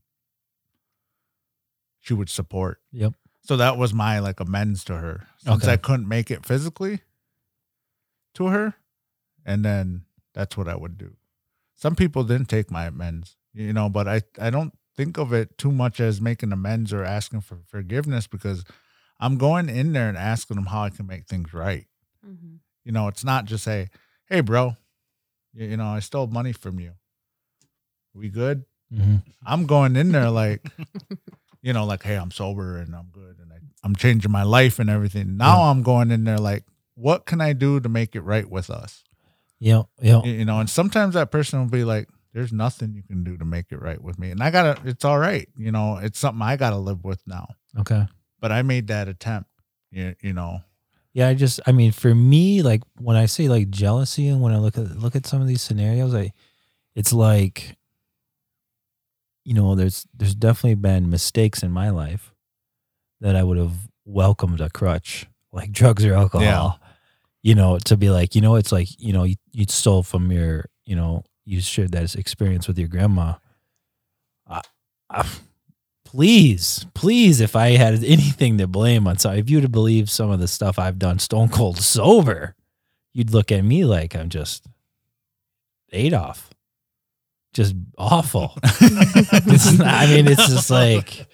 she would support. Yep. So that was my like amends to her since Okay. I couldn't make it physically to her, and then that's what I would do. Some people didn't take my amends, you know, but I I don't think of it too much as making amends or asking for forgiveness because I'm going in there and asking them how I can make things right. Mhm. You know, it's not just say, "Hey, bro, you, you know, I stole money from you. We good?" hmm I'm going in there like, you know, like, hey, I'm sober and I'm good and I, I'm changing my life and everything. Now I'm going in there like, what can I do to make it right with us? Yeah, yeah. You, you know, and sometimes that person will be like, there's nothing you can do to make it right with me. And I gotta, it's all right. You know, it's something I gotta live with now. Okay. But I made that attempt. You, you know, Yeah, I just I mean for me like when I say like jealousy and when I look at look at some of these scenarios, I it's like you know, there's there's definitely been mistakes in my life that I would have welcomed a crutch like drugs or alcohol. Yeah. You know, to be like, you know, it's like, you know, you, you stole from your, you know, you shared that experience with your grandma. I, I, please, please, if I had anything to blame on, so if you to believe some of the stuff I've done stone cold sober, you'd look at me like I'm just Adolf, just awful. I mean, it's just like,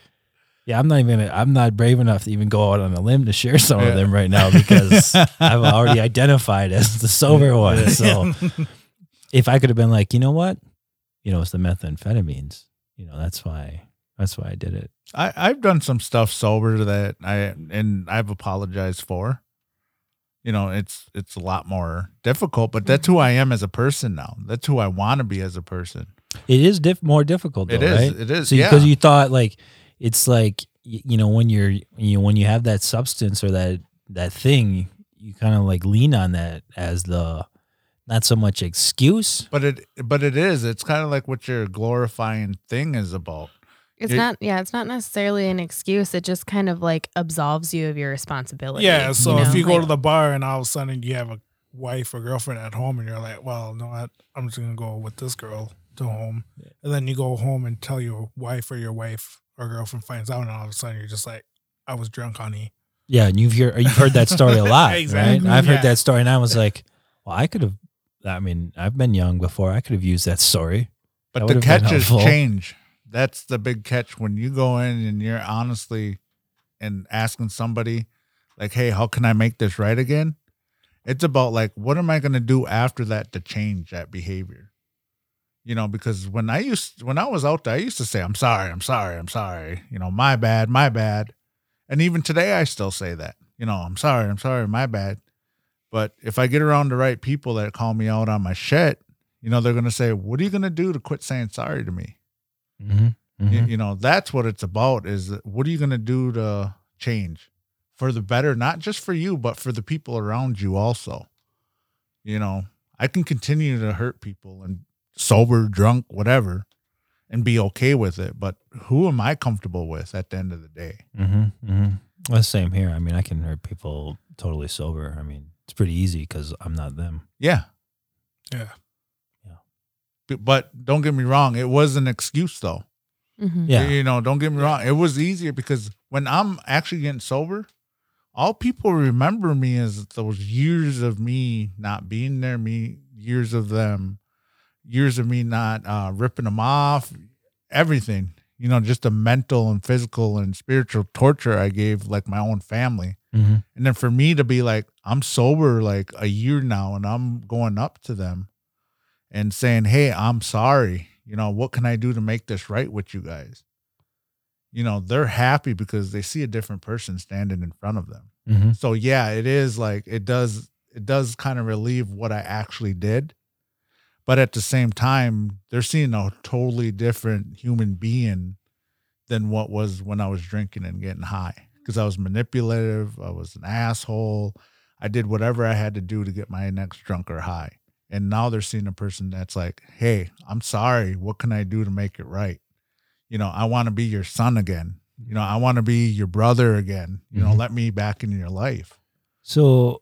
yeah, I'm not even, I'm not brave enough to even go out on a limb to share some Yeah. of them right now because I've already identified as the sober one. So if I could have been like, you know what, you know, it's the methamphetamines. You know, that's why, that's why I did it. I, I've done some stuff sober that I and I've apologized for. You know, it's it's a lot more difficult, but that's who mm-hmm. I am as a person now. That's who I want to be as a person. It is diff- more difficult. Though, It is. Right? It is. So yeah. because you thought like it's like you know when you're you know when you have that substance or that that thing, you kind of like lean on that as the not so much excuse. but it but it is. It's kind of like what your glorifying thing is about. It's It- not, yeah, it's not necessarily an excuse. It just kind of like absolves you of your responsibility. Yeah, so if know? you go Like, to the bar and all of a sudden you have a wife or girlfriend at home and you're like, well, no, I, I'm just gonna go with this girl to home, and then you go home and tell your wife or your wife or girlfriend finds out, and all of a sudden you're just like, I was drunk, honey. Yeah, and you've hear, you've heard that story a lot, Exactly, right? I've heard that story, and I was like, well, I could have. I mean, I've been young before. I could have used that story. But That the would've been catch is helpful. change. That's the big catch when you go in and you're honestly and asking somebody like, "Hey, how can I make this right again?" It's about like, what am I going to do after that to change that behavior? You know, because when I used when I was out there, I used to say, "I'm sorry, I'm sorry, I'm sorry." You know, my bad, my bad. And even today I still say that. You know, I'm sorry, I'm sorry, my bad. But if I get around the right people that call me out on my shit, you know, they're going to say, "What are you going to do to quit saying sorry to me?" Mm-hmm. You, you know, that's what it's about is what are you going to do to change for the better, not just for you, but for the people around you also. You know, I can continue to hurt people and sober, drunk, whatever, and be okay with it. But who am I comfortable with at the end of the day? Mm-hmm. Mm-hmm. Well, the same here. I mean, I can hurt people totally sober. I mean, it's pretty easy because I'm not them. Yeah. Yeah. B- But don't get me wrong, it was an excuse though. mhm. Yeah. You know, don't get me wrong. It was easier because when I'm actually getting sober, all people remember me is those years of me not being there, me years of them, years of me not uh, ripping them off, everything. You know, just the mental and physical and spiritual torture I gave like my own family. Mm-hmm. And then for me to be like, I'm sober like a year now and I'm going up to them and saying, Hey, I'm sorry. You know, what can I do to make this right with you guys? You know, they're happy because they see a different person standing in front of them. Mm-hmm. So yeah, it is like it does it does kind of relieve what I actually did. But at the same time, they're seeing a totally different human being than what was when I was drinking and getting high. Because I was manipulative, I was an asshole. I did whatever I had to do to get my next drunk or high. And now they're seeing a person that's like, hey, I'm sorry. What can I do to make it right? You know, I want to be your son again. You know, I want to be your brother again. You know, Mhm. let me back in your life. So,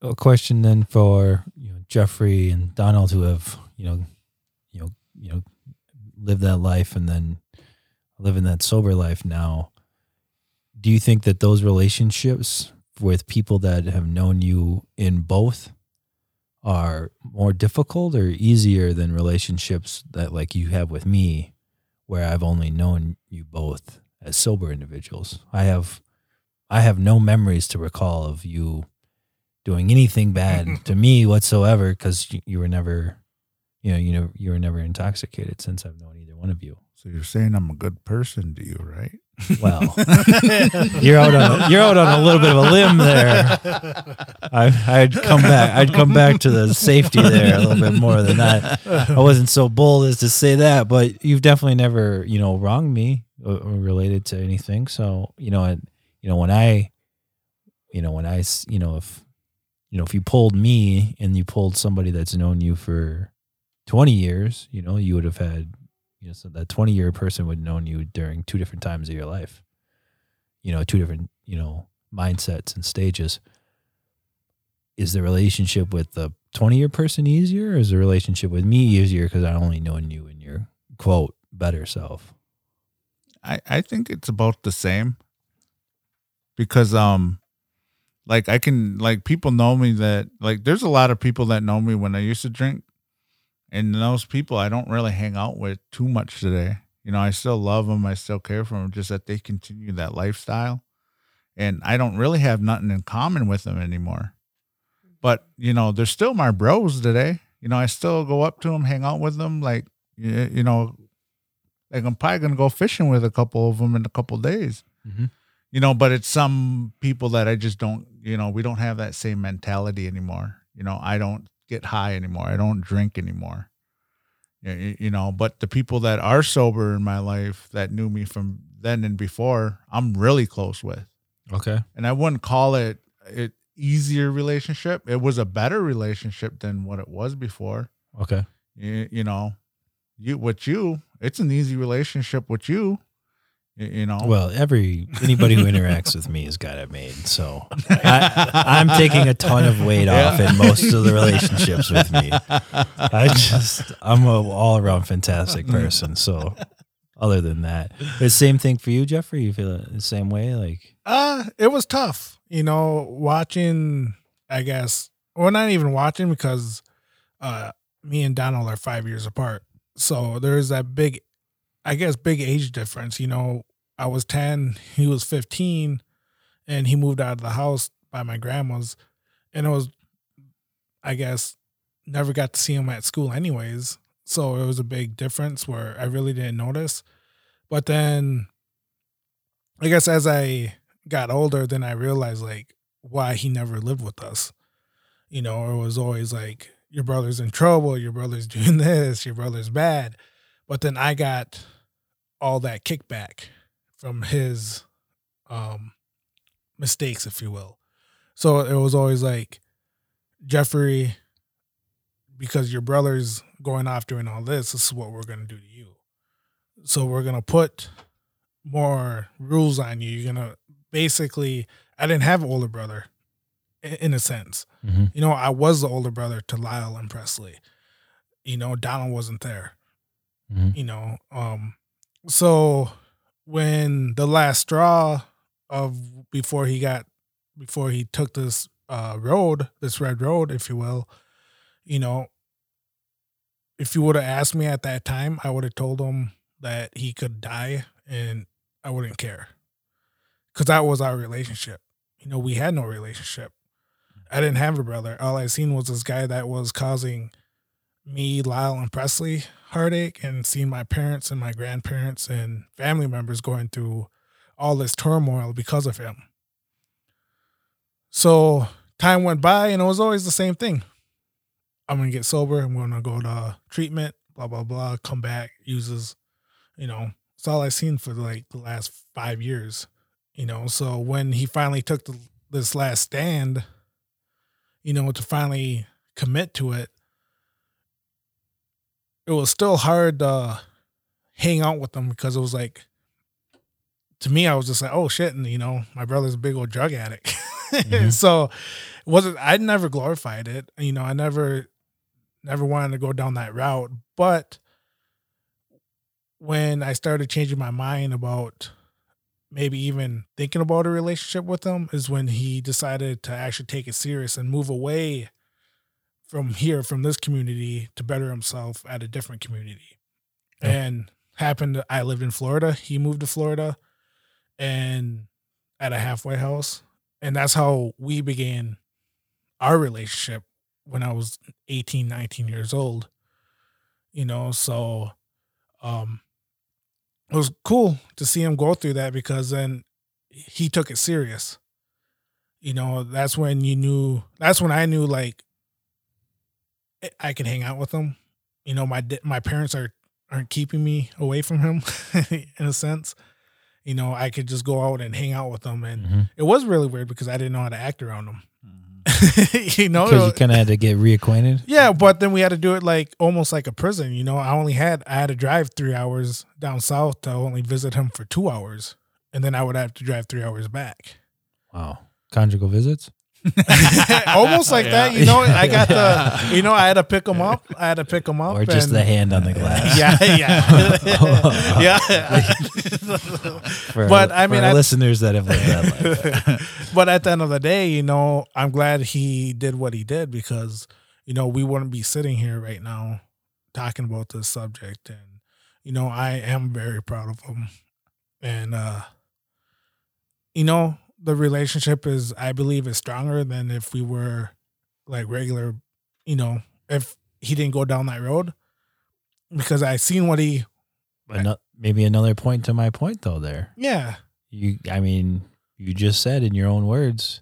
a question then for you know Jeffrey and Donald who have you know, you know, you know, lived that life and then living that sober life now. Do you think that those relationships with people that have known you in both are more difficult or easier than relationships that like you have with me, where I've only known you both as sober individuals? I have, I have no memories to recall of you doing anything bad to me whatsoever because you, you were never, you know, you know, you were never intoxicated since I've known either one of you. So you're saying I'm a good person to you, right? Well, you're out on a, you're out on a little bit of a limb there. I, I'd come back. I'd come back to the safety there a little bit more than that. I wasn't so bold as to say that, but you've definitely never, you know, wronged me related to anything. So, you know, and you know when I, you know, when I, you know, if, you know, if you pulled me and you pulled somebody that's known you for twenty years, you know, you would have had, you know, so that twenty year person would have known you during two different times of your life. You know, two different, you know, mindsets and stages is the relationship with the 20 year person easier or is the relationship with me easier because I only known you in your quote better self? I, I think it's about the same because um like I can like people know me that like there's a lot of people that know me when I used to drink and those people I don't really hang out with too much today. You know, I still love them, I still care for them just that they continue that lifestyle and I don't really have nothing in common with them anymore. But, you know, they're still my bros today. You know, I still go up to them, hang out with them like you, know, like I'm probably gonna go fishing with a couple of them in a couple days. Mhm. You know, but it's some people that I just don't. You know, we don't have that same mentality anymore. You know, I don't get high anymore. I don't drink anymore. You, know, but the people that are sober in my life that knew me from then and before, I'm really close with Okay. and I wouldn't call it it easier relationship. It was a better relationship than what it was before. Okay. You, you know, you with you, it's an easy relationship with you. You, know, Well, every anybody who interacts with me has got it made. So I, I'm taking a ton of weight off in most of the relationships with me. I just I'm a all around fantastic person. So other than that, the same thing for you, Jeffrey. You feel the same way? Like Uh, it was tough, you know, watching, I guess, well, not even watching because uh, me and Donald are five years apart. So there's that big, I guess, big age difference. You know, I was 10, he was 15, and he moved out of the house by my grandma's. And it was, I guess, never got to see him at school anyways. So it was a big difference where I really didn't notice. But then I guess as I got older, then I realized like why he never lived with us. You know, it was always like your brother's in trouble, your brother's doing this, your brother's bad. But then I got all that kickback from his um mistakes, if you will. So it was always like Jeffrey, because your brother's going off doing all this, this is what we're gonna do to you. So we're gonna put more rules on you. You're gonna basically. I didn't have an older brother, in a sense. Mhm. You know, I was the older brother to Lyle and Presley. You know, Donald wasn't there. Mhm. You know, um, so when the last straw of before he got before he took this uh road, this red road, if you will, you know, if you would have asked me at that time, I would have told him that he could die and I wouldn't care. Cause that was our relationship. You know, we had no relationship. I didn't have a brother. All I seen was this guy that was causing me, Lyle, and Presley heartache and seeing my parents and my grandparents and family members going through all this turmoil because of him. So time went by and it was always the same thing. I'm gonna get sober, I'm gonna go to treatment, blah blah blah, come back, uses, you know, it's all I've seen for like the last five years. You know, so when he finally took the, this last stand, you know, to finally commit to it, it was still hard to hang out with them because it was like, to me, I was just like, oh shit, and you know, my brother's a big old drug addict. Mhm. so it wasn't I never glorified it. You know, I never never wanted to go down that route. But when I started changing my mind about maybe even thinking about a relationship with him is when he decided to actually take it serious and move away from here, from this community to better himself at a different community. Yeah. And happened, I lived in Florida. He moved to Florida and at a halfway house. And that's how we began our relationship when I was 18, 19 years old. You know, so um it was cool to see him go through that because then he took it serious. You know, that's when you knew that's when I knew like I- can hang out with him. You know, my my parents are aren't keeping me away from him in a sense. You know, I could just go out and hang out with him and Mhm. it was really weird because I didn't know how to act around him. Mhm. you know, Because you kind of had to get reacquainted. yeah, but then we had to do it like almost like a prison. You know, I only had I had to drive three hours down south to only visit him for two hours, and then I would have to drive three hours back. Wow. Conjugal visits. almost like that. You know, I got the. You know, I had to pick them up. I had to pick them up. or just and- the hand on the glass. Yeah, yeah, yeah. For, But, I mean, I- listeners that have lived that life. but at the end of the day, you know, I'm glad he did what he did because, you know, we wouldn't be sitting here right now talking about this subject. And, you know, I am very proud of him. And, uh, you know, the relationship is, I believe, is stronger than if we were like regular, you know, if he didn't go down that road. Because I seen what he, Ano- maybe another point to my point though. There, yeah, you. I mean, you just said in your own words,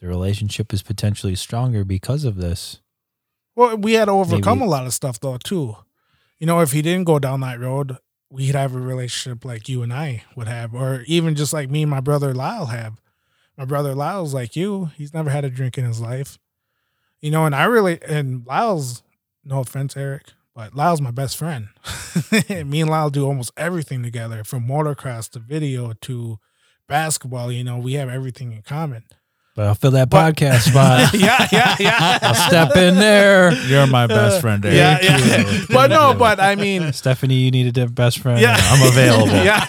the relationship is potentially stronger because of this. Well, we had to overcome Maybe- a lot of stuff though too. You know, if he didn't go down that road, we'd have a relationship like you and I would have, or even just like me and my brother Lyle have. My brother Lyle's like you; he's never had a drink in his life. You know, and I really and Lyle's no offense, Eric, but Lyle's my best friend. me and Lyle do almost everything together, from motocross to video to basketball. You know, we have everything in common. But I'll fill that But- podcast spot. yeah, yeah, yeah. I'll step in there. You're my best friend, Eric. yeah, yeah. But no, but I mean, Stephanie, you needed a best friend. Yeah. I'm available. yeah.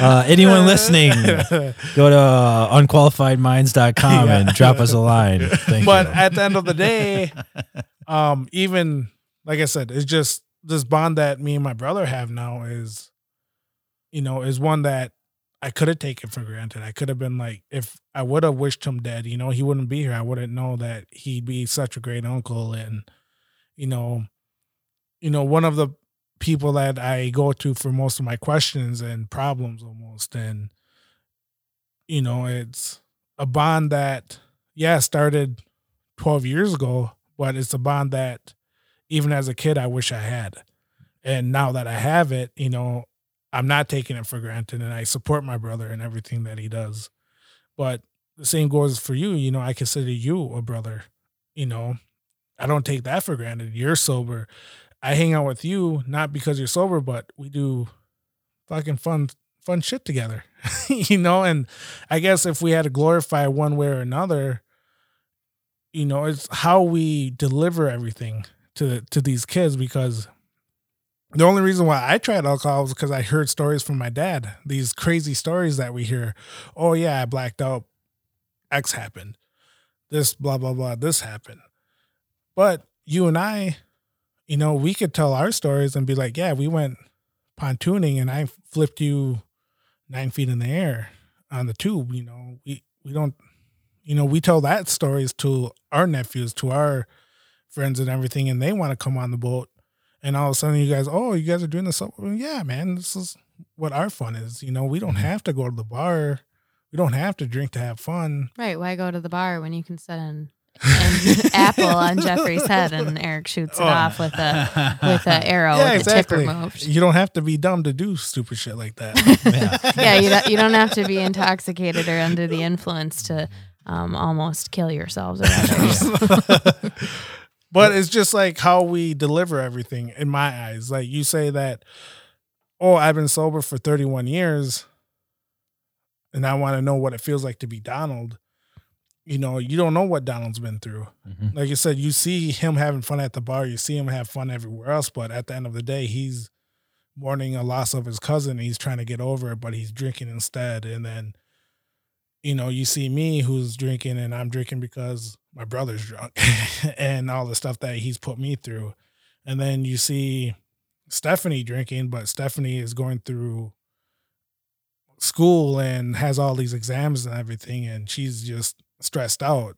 Uh, anyone listening, go to uh, unqualifiedminds.com and drop us a line. Thank but you. at the end of the day, um, even like I said, it's just this bond that me and my brother have now is, you know, is one that I could have taken for granted. I could have been like, if I would have wished him dead, you know, he wouldn't be here. I wouldn't know that he'd be such a great uncle, and you know, you know, one of the people that I go to for most of my questions and problems almost, and you know, it's a bond that yeah started 12 years ago, but it's a bond that even as a kid I wish I had. And now that I have it, you know, I'm not taking it for granted and I support my brother in everything that he does. But the same goes for you, you know, I consider you a brother, you know. I don't take that for granted. You're sober. I hang out with you not because you're sober, but we do fucking fun fun shit together. you know, and I guess if we had to glorify one way or another, you know, it's how we deliver everything to to these kids because the only reason why I tried alcohol was because I heard stories from my dad. These crazy stories that we hear. Oh yeah, I blacked out. X happened. This blah blah blah. This happened. But you and I, you know, we could tell our stories and be like, yeah, we went pontooning and I flipped you nine feet in the air on the tube. You know, we we don't, you know, we tell that stories to our nephews, to our friends and everything, and they want to come on the boat. And all of a sudden, you guys, oh, you guys are doing this. Well, yeah, man, this is what our fun is. You know, we don't have to go to the bar. We don't have to drink to have fun. Right. Why go to the bar when you can sit an, an apple on Jeffrey's head and Eric shoots it Oh. off with a with an arrow with a tip removed. You don't have to be dumb to do stupid shit like that. yeah, you don't, you don't have to be intoxicated or under the influence to um, almost kill yourselves or others. But it's just like how we deliver everything in my eyes. Like you say that, oh, I've been sober for 31 years and I want to know what it feels like to be Donald. You know, you don't know what Donald's been through. Mhm. Like you said, you see him having fun at the bar, you see him have fun everywhere else, but at the end of the day, he's mourning a loss of his cousin. He's trying to get over it, but he's drinking instead. And then, you know, you see me who's drinking and I'm drinking because my brother's drunk and all the stuff that he's put me through. And then you see Stephanie drinking, but Stephanie is going through school and has all these exams and everything, and she's just stressed out,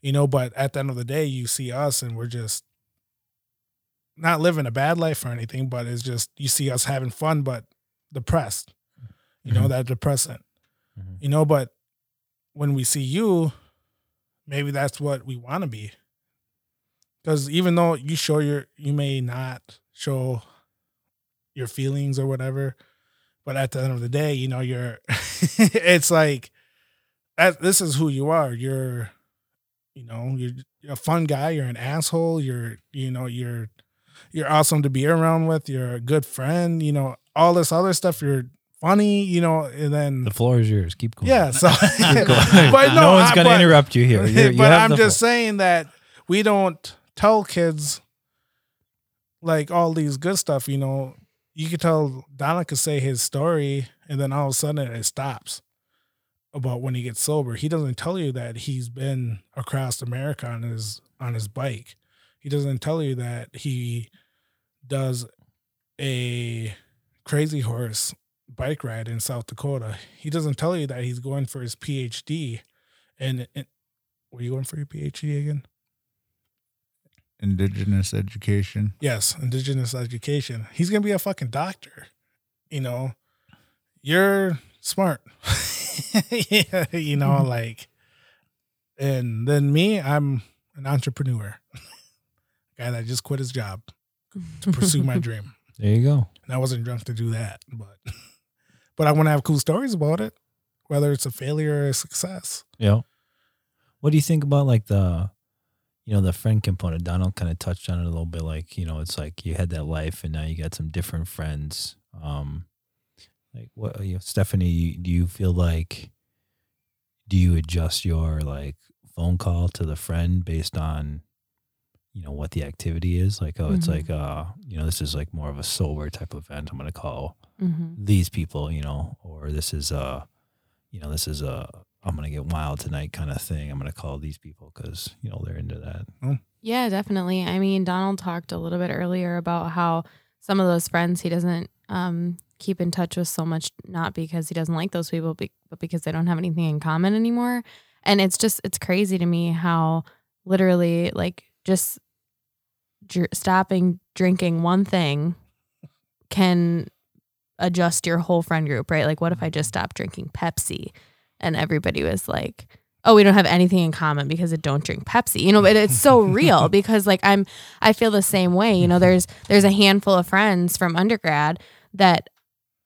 you know. But at the end of the day, you see us and we're just not living a bad life or anything, but it's just you see us having fun, but depressed, you know, Mhm. that depressant, Mhm. you know. But when we see you, maybe that's what we want to be. Because even though you show your, you may not show your feelings or whatever, but at the end of the day, you know, you're, it's like, this is who you are. You're, you know, you're a fun guy. You're an asshole. You're, you know, you're, you're awesome to be around with. You're a good friend. You know, all this other stuff. You're funny, you know, and then The floor is yours. Keep going. yeah. So, going. but no, no one's gonna interrupt you here. You but I'm just floor. saying that we don't tell kids like all these good stuff. You know, you could tell Donna could say his story, and then all of a sudden it stops about when he gets sober. He doesn't tell you that he's been across America on his on his bike. He doesn't tell you that he does a crazy horse bike ride in South Dakota. He doesn't tell you that he's going for his PhD. And, and were you going for your PhD again? Indigenous education. Yes, indigenous education. He's gonna be a fucking doctor. You know, you're smart. Yeah, you know, like, and then me, I'm an entrepreneur, guy that just quit his job to pursue my dream. There you go. And I wasn't drunk to do that, but but I want to have cool stories about it, whether it's a failure or a success. Yeah. What do you think about like the, you know, the friend component? Donald kind of touched on it a little bit. Like, you know, it's like you had that life and now you got some different friends. Um, like what, you know, Stephanie, you- do you feel like, do you adjust your like phone call to the friend based on, you know, what the activity is? Like, oh, it's Mhm. like, uh, you know, this is like more of a sober type of event. I'm going to call Mhm. these people, you know, or this is a, you know, this is a, I'm gonna get wild tonight kind of thing. I'm gonna call these people because you know they're into that. Yeah, definitely. I mean, Donald talked a little bit earlier about how some of those friends he doesn't um, keep in touch with so much, not because he doesn't like those people, but because they don't have anything in common anymore. And it's just, it's crazy to me how literally, like, just dr- stopping drinking one thing can adjust your whole friend group, right? Like, what if I just stopped drinking Pepsi and everybody was like, oh, we don't have anything in common because I don't drink Pepsi. You know, but it's so real because like I'm I feel the same way. You know, there's there's a handful of friends from undergrad that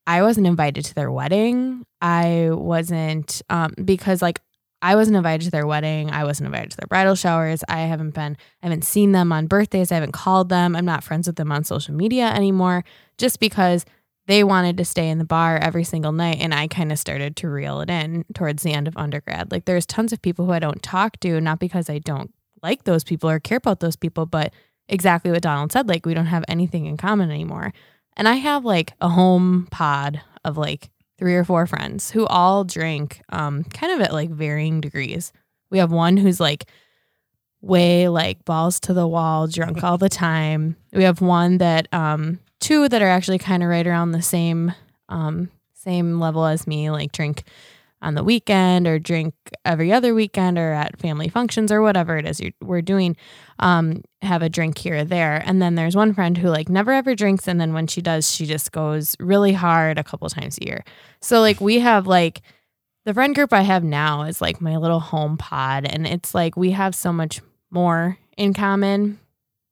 I wasn't invited to their wedding. I wasn't um because like I wasn't invited to their wedding. I wasn't invited to their bridal showers. I haven't been I haven't seen them on birthdays. I haven't called them. I'm not friends with them on social media anymore just because they wanted to stay in the bar every single night and I kind of started to reel it in towards the end of undergrad. Like there's tons of people who I don't talk to not because I don't like those people or care about those people, but exactly what Donald said like we don't have anything in common anymore. And I have like a home pod of like three or four friends who all drink um kind of at like varying degrees. We have one who's like way like balls to the wall, drunk all the time. We have one that um two that are actually kind of right around the same um same level as me, like drink on the weekend or drink every other weekend or at family functions or whatever it is we're doing um have a drink here or there. And then there's one friend who like never ever drinks. And then when she does she just goes really hard a couple times a year. So like we have like the friend group I have now is like my little home pod. And it's like we have so much more in common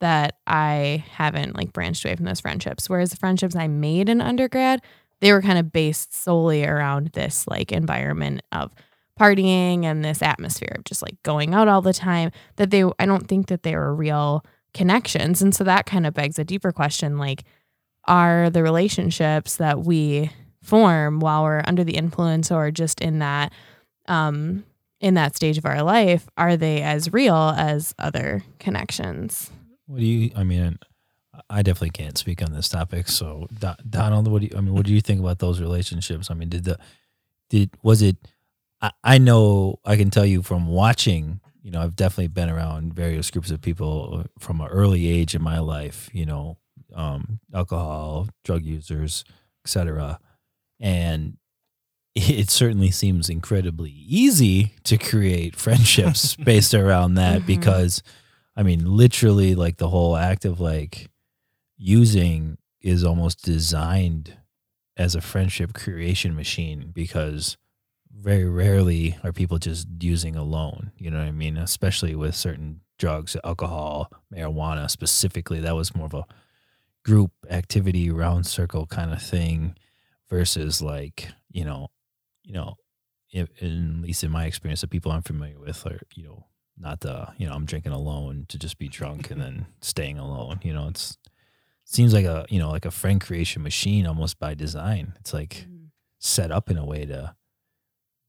that I haven't like branched away from those friendships. Whereas the friendships I made in undergrad, they were kind of based solely around this like environment of partying and this atmosphere of just like going out all the time that they I don't think that they were real connections. And so that kind of begs a deeper question like are the relationships that we form while we're under the influence or just in that um in that stage of our life are they as real as other connections What do you? I mean, I definitely can't speak on this topic. So, Do- Donald, what do you? I mean, what do you think about those relationships? I mean, did the did was it? I, I know I can tell you from watching. You know, I've definitely been around various groups of people from an early age in my life. You know, um, alcohol, drug users, etc. And it certainly seems incredibly easy to create friendships based around that Mhm. because I mean literally like the whole act of like using is almost designed as a friendship creation machine because very rarely are people just using alone, you know what I mean? Especially with certain drugs, alcohol, marijuana specifically, that was more of a group activity round circle kind of thing versus like, you know, you know, in, in, at least in my experience, the people I'm familiar with are, you know, not the, you know, I'm drinking alone to just be drunk and then staying alone. You know, it's seems like a, you know, like a friend creation machine almost by design. It's like mm. set up in a way to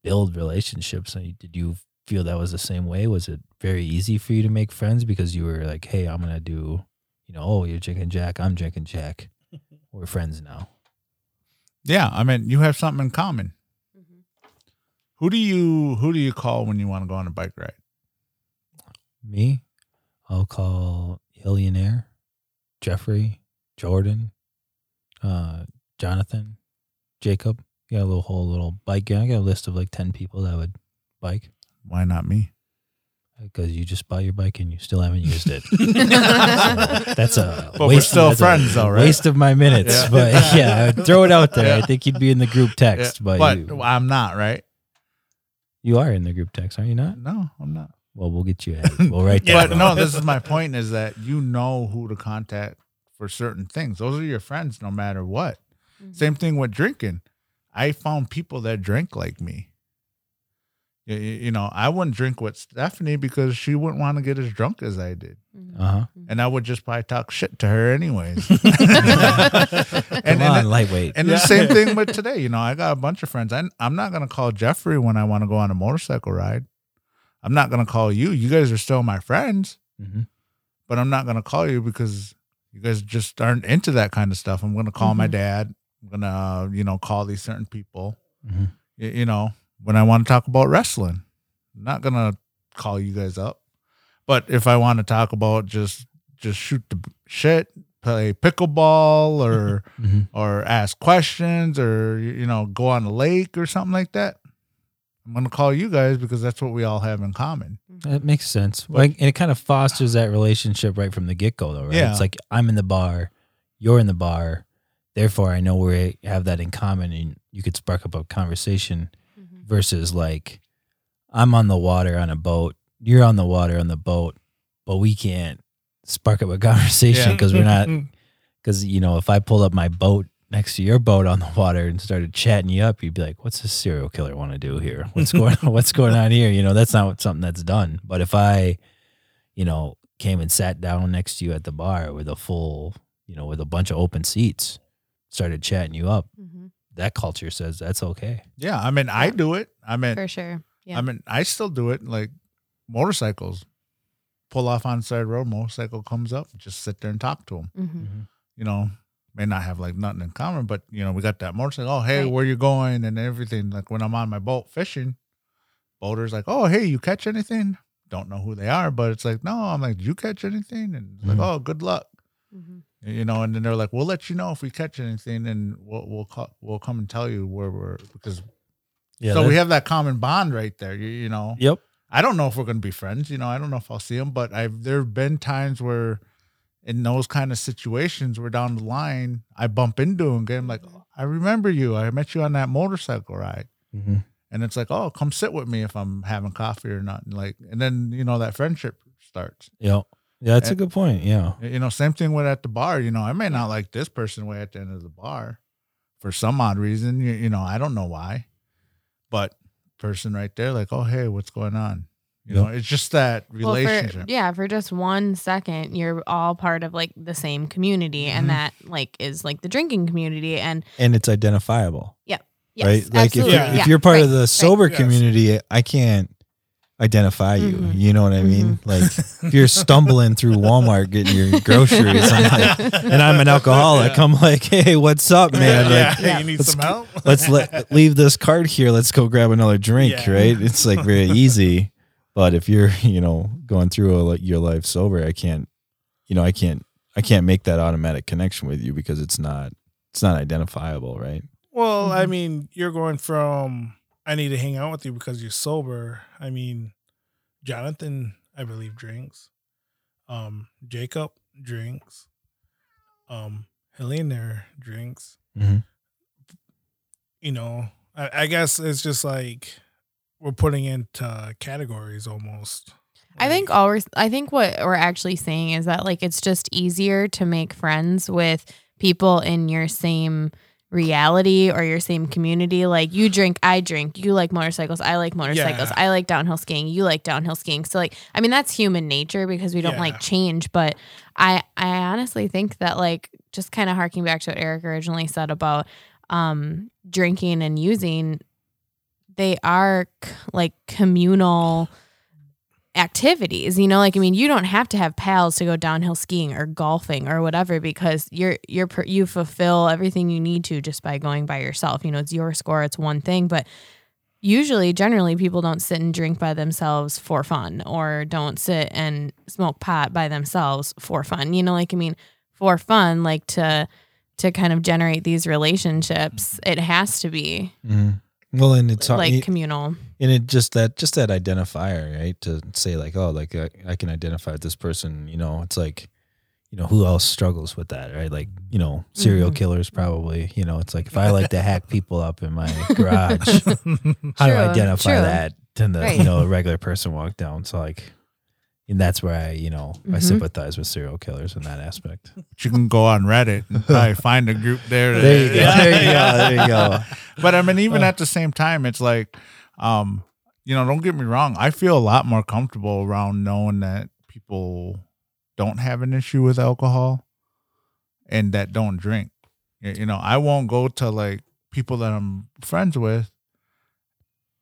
build relationships. So Did you feel that was the same way? Was it very easy for you to make friends because you were like, "Hey, I'm gonna do," you know, "Oh, you're drinking Jack, I'm drinking Jack, we're friends now." Yeah, I mean, you have something in common. Mm-hmm. Who do you who do you call when you want to go on a bike ride? Me, I'll call Illionaire, Jeffrey, Jordan, uh, Jonathan, Jacob. You got a little whole little bike gang. I got a list of like ten people that would bike Why not me? because you just bought your bike and you still haven't used it. So that's a But we're waste, still that's a friends though, right? Waste of my minutes, Yeah. but yeah, throw it out there. I think you'd be in the group Yeah, text, but, but you, I'm not, right? you are in the group text, are you not? No, I'm not. Well, we'll get you added. We'll write that. But no, this is my point is that you know who to contact for certain things. Those are your friends no matter what. Mm-hmm. Same thing with drinking. I found people that drink like me. You, you you know, I wouldn't drink with Stephanie because she wouldn't want to get as drunk as I did. Uh huh. And I would just probably talk shit to her anyways. Come and, on, and, lightweight. and the same thing with today. You know, I got a bunch of friends. I, I'm not going to call Jeffrey when I want to go on a motorcycle ride. I'm not to call you. You guys are still my friends, hmm but I'm not to call you because you guys just aren't into that kind of stuff. I'm to call my Mhm. dad. I'm to, uh, you know, call these certain people. hmm Y- You, know, when I want to talk about wrestling, I'm not to call you guys up. But if I want to talk about just just shoot the shit, play pickleball or hmm or ask questions or you you know go on the lake or something like that i'm going to call you guys because that's what we all have in common mm-hmm. That makes sense. Like, and it kind of fosters that relationship right from the get go, though, right? Yeah. It's like I'm in the bar, you're in the bar, therefore I know we have that in common, and you could spark up a conversation. Mm-hmm. Versus like, I'm on the water on a boat, you're on the water on the boat, but we can't spark up a conversation Yeah. because we're not. Because you know, if I pull up my boat next to your boat on the water and started chatting you up, you'd be like, "What's this serial killer want to do here? What's going on? What's going on here?" You know, that's not something that's done. But if I, you know, came and sat down next to you at the bar with a full, you know, with a bunch of open seats, started chatting you up, Mhm. that culture says that's okay. yeah i mean i do it i mean For sure. Yeah. i mean i still do it like motorcycles pull off on side road motorcycle comes up just sit there and talk to them hmm you know may not have like nothing in common but you know we got that motorcycle oh hey Right. where you going and everything like when i'm on my boat fishing boaters like oh hey you catch anything don't know who they are but it's like no i'm like did you catch anything and it's Mhm. like oh good luck hmm you know and then they're like we'll let you know if we catch anything and we'll we'll call, we'll come and tell you where we're because Yeah. so we have that common bond right there you, you know Yep. i don't know if we're going to be friends you know i don't know if i'll see them but i've there have been times where in those kind of situations where down the line i bump into them and I'm like i remember you i met you on that motorcycle ride hmm and it's like oh come sit with me if i'm having coffee or not and like and then you know that friendship starts Yep. Yeah, that's a good point. Yeah. you know, same thing with at the bar. You know, I may not like this person way at the end of the bar for some odd reason. You, you know, I don't know why, but person right there, like, oh hey, what's going on? You Yeah. know, it's just that Well, for, relationship. yeah, for just one second, you're all part of like the same community, Mhm. and that like is like the drinking community. And And it's identifiable. yes, right? Like if, you're, Yeah. if you're part right, of the right. sober Yes. community, I can't identify you. Mhm. You know what I mean? Like if you're stumbling through Walmart getting your groceries, I'm like, and I'm an alcoholic, I'm like, hey, what's up, man? yeah, Like, you need let's some go- help. let's let leave this card here. Let's go grab another drink, Yeah. right? It's like very easy. But if you're, you know, going through a, your life sober, I can't, you know, I can't, I can't make that automatic connection with you because it's not, it's not identifiable, right? Well, I Mhm. mean, you're going from I need to hang out with you because you're sober. I mean, Jonathan, I believe, drinks. Um, Jacob drinks. Um, Helena drinks. Mhm. You know, I, I guess it's just like we're putting into categories almost. I think all we're, I think what we're actually saying is that like it's just easier to make friends with people in your same reality or your same community. Like you drink, I drink. You like motorcycles, I like motorcycles. Yeah. I like downhill skiing, you like downhill skiing. So like I mean that's human nature because we don't Yeah. like change, but I I honestly think that like just kind of harking back to what Eric originally said about um, drinking and using, they are c- like communal activities you know? Like i mean you don't have to have pals to go downhill skiing or golfing or whatever because you're you're you fulfill everything you need to just by going by yourself. You know it's your score it's one thing but usually generally people don't sit and drink by themselves for fun or don't sit and smoke pot by themselves for fun. You know like i mean for fun like to to kind of generate these relationships it has to be Mhm. Well, and it's like communal and it just that just that identifier, right? To say like, oh, like I, I can identify with this person. You know, it's like, you know, who else struggles with that, right? Like, you know, serial Mhm. killers probably. You know, it's like if I like to hack people up in my garage, how do I identify true. that than the Right. you know a regular person walk down? So like, and that's where I you know I Mhm. sympathize with serial killers in that aspect. But you can go on Reddit and probably find a group there. that- There you go. There you go. There you go. but I mean, even at the same time, it's like, um, you know, don't get me wrong. I feel a lot more comfortable around knowing that people don't have an issue with alcohol and that don't drink. You know, I won't go to like people that I'm friends with.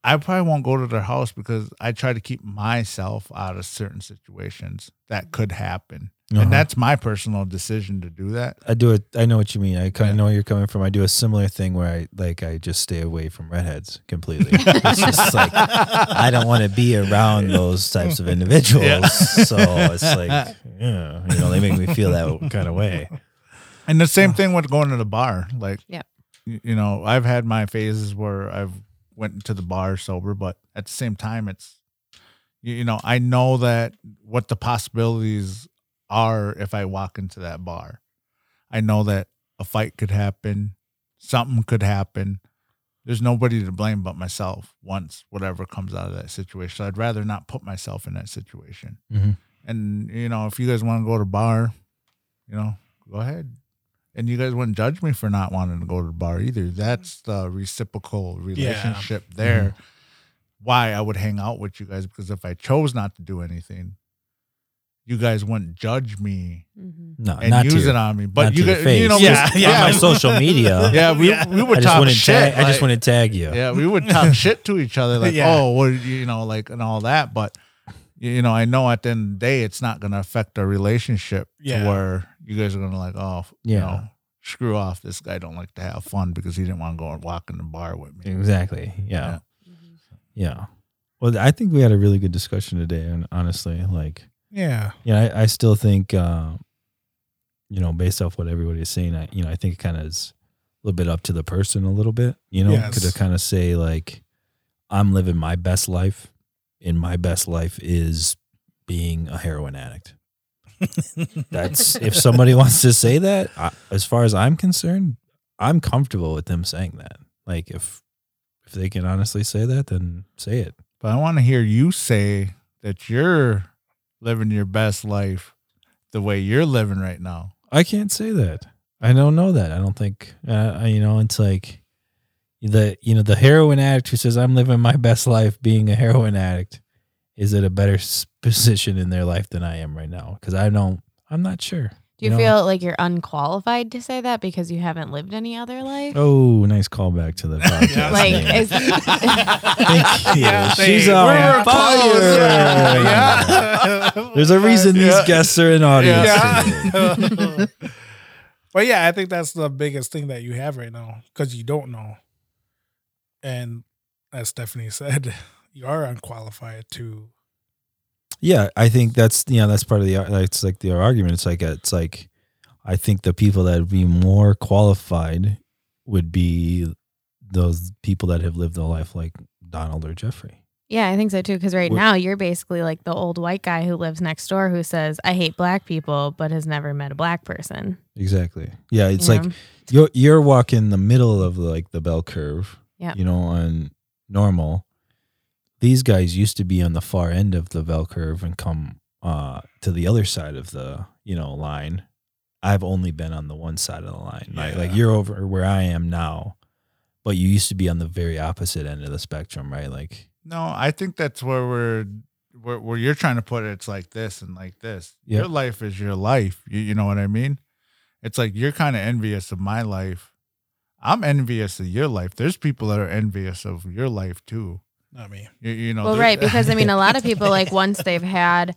I probably won't go to their house because I try to keep myself out of certain situations that could happen. Uh-huh. And that's my personal decision to do that. I do it. I know what you mean. I kind Yeah. of know where you're coming from. I do a similar thing where I like I just stay away from redheads completely. it's just like I don't want to be around those types of individuals. Yeah. So it's like, yeah, you know, they make me feel that kind of way. And the same thing with going to the bar. Like, yeah, you know, I've had my phases where I've went to the bar sober, but at the same time, it's, you, you know, I know that what the possibilities are if I walk into that bar. I know that a fight could happen, something could happen. There's nobody to blame but myself once whatever comes out of that situation. So I'd rather not put myself in that situation. Mhm. And you know, if you guys want to go to bar, you know, go ahead. And you guys wouldn't judge me for not wanting to go to the bar either. That's the reciprocal relationship there. Why I would hang out with you guys because if I chose not to do anything, you guys wouldn't judge me Mhm. No, and not use to it on me. But you guys, you know, Yeah, we- on my social media. Yeah, we, Yeah. we would talk wouldn't shit. tag. I just like- wouldn't tag you. yeah, we would talk shit to each other, like, Yeah. oh, what you know, like and all that. But you know, I know at the end of the day, it's not going to affect our relationship Yeah. to where you guys are going to like, oh, you know, screw off. This guy don't like to have fun because he didn't want to go and walk in the bar with me. Exactly. Yeah. yeah. Well, I think we had a really good discussion today, and honestly, like, Yeah. Yeah, I, I still think, uh, you know, based off what everybody is saying, I, you know, I think it kind of is a little bit up to the person a little bit, you know, Yes. could kind of say like, I'm living my best life, and my best life is being a heroin addict. That's if somebody wants to say that, I, as far as I'm concerned, I'm comfortable with them saying that. Like if if they can honestly say that, then say it. But I want to hear you say that you're living your best life the way you're living right now. I can't say that. I don't know that. I don't think. Uh, you know, it's like the you know the heroin addict who says I'm living my best life being a heroin addict is at a better position in their life than I am right now because I don't. I'm not sure. Do you, know? feel like you're unqualified to say that because you haven't lived any other life? Oh, nice callback to the podcast. Like, name. is, Thank you. Yeah, She's thank- on we're fire. close. Yeah. There's a reason these guests are in audience. Yeah. but yeah, I think that's the biggest thing that you have right now because you don't know. And as Stephanie said, you are unqualified to. Yeah, I think that's you know that's part of the that's like the argument. It's like it's like I think the people that would be more qualified would be those people that have lived a life like Donald or Jeffrey. yeah, I think so too. Because right We're- now you're basically like the old white guy who lives next door who says, I hate black people, but has never met a black person. Exactly. Yeah, it's you like know? you're you're walking the middle of like the bell curve. Yeah. You know, on normal. These guys used to be on the far end of the bell curve and come uh to the other side of the, you know, line. I've only been on the one side of the line. Like, like you're over where I am now. But you used to be on the very opposite end of the spectrum, right? Like No, I think that's where we're where, where you're trying to put it. It's like this and like this. Yep. Your life is your life. You, you know what I mean? It's like you're kind of envious of my life. I'm envious of your life. There's people that are envious of your life too. Not me. You, you know, well, right, because I mean, a lot of people like once they've had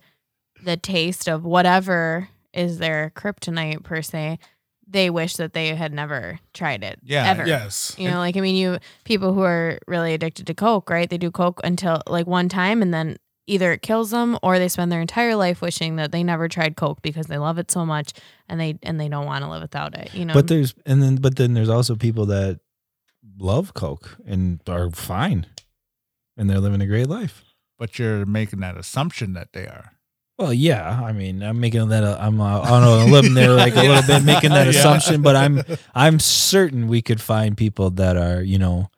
the taste of whatever is their kryptonite per se, they wish that they had never tried it. Yeah, ever. Yes. You know, like I mean, you people who are really addicted to coke, right? They do coke until like one time, and then either it kills them or they spend their entire life wishing that they never tried coke because they love it so much and they and they don't want to live without it. You know, But there's and then but then there's also people that love Coke and are fine, and they're living a great life. but you're making that assumption that they are. Well, yeah. I mean, I'm making that. A, I'm uh, on a limb there, like a little bit, making that Yeah. assumption. But I'm I'm certain we could find people that are, you know,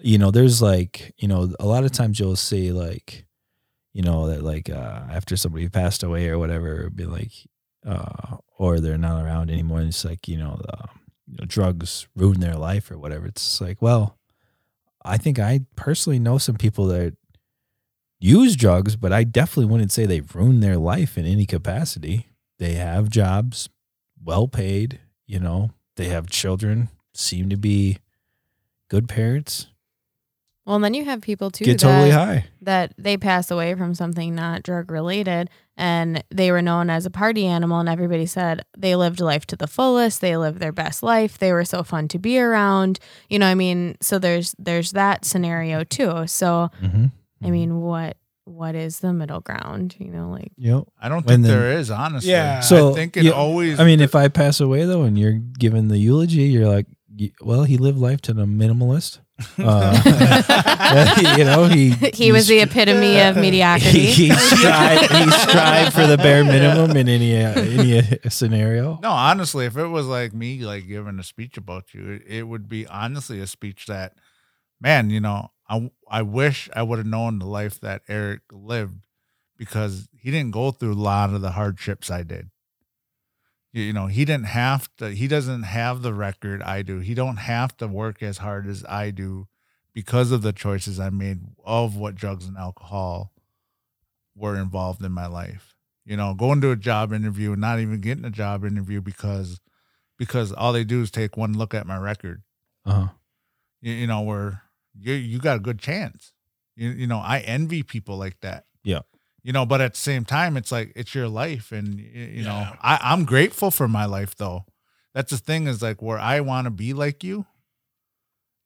you know. There's like, you know, a lot of times you'll see like, you know, that like uh, after somebody passed away or whatever, it'd be like, uh, or they're not around anymore. And it's like, you know, the, you know, drugs ruin their life or whatever. It's like, well, I think I personally know some people that use drugs, but I definitely wouldn't say they've ruined their life in any capacity. They have jobs, well paid, you know, they have children, seem to be good parents, well, and then you have people too get that, totally high. that they pass away from something not drug related and they were known as a party animal and everybody said they lived life to the fullest they lived their best life they were so fun to be around you know i mean so there's there's that scenario too so Mm-hmm. i mean what what is the middle ground you know like Yep. I don't think then- there is, honestly. Yeah. So I think it yeah, always. I mean, if I pass away though, and you're giving the eulogy, you're like, well, he lived life to the minimalist. Uh, you know, he he was the epitome of mediocrity he strived he strived for the bare minimum in any uh, any uh, scenario. No, honestly, if it was like me, like giving a speech about you, it, it would be honestly a speech that, man, you know, I I wish I would have known the life that Eric lived because he didn't go through a lot of the hardships I did. You, know, he didn't have to. He doesn't have the record I do. He don't have to work as hard as I do because of the choices I made of what drugs and alcohol were involved in my life you know, going to a job interview and not even getting a job interview because because all they do is take one look at my record. Uh-huh. You, you know, where you you got a good chance. You you know, I envy people like that. Yeah. You know, but at the same time, it's like it's your life, and you, know, Yeah. I I'm grateful for my life though. That's the thing is like where I want to be like you.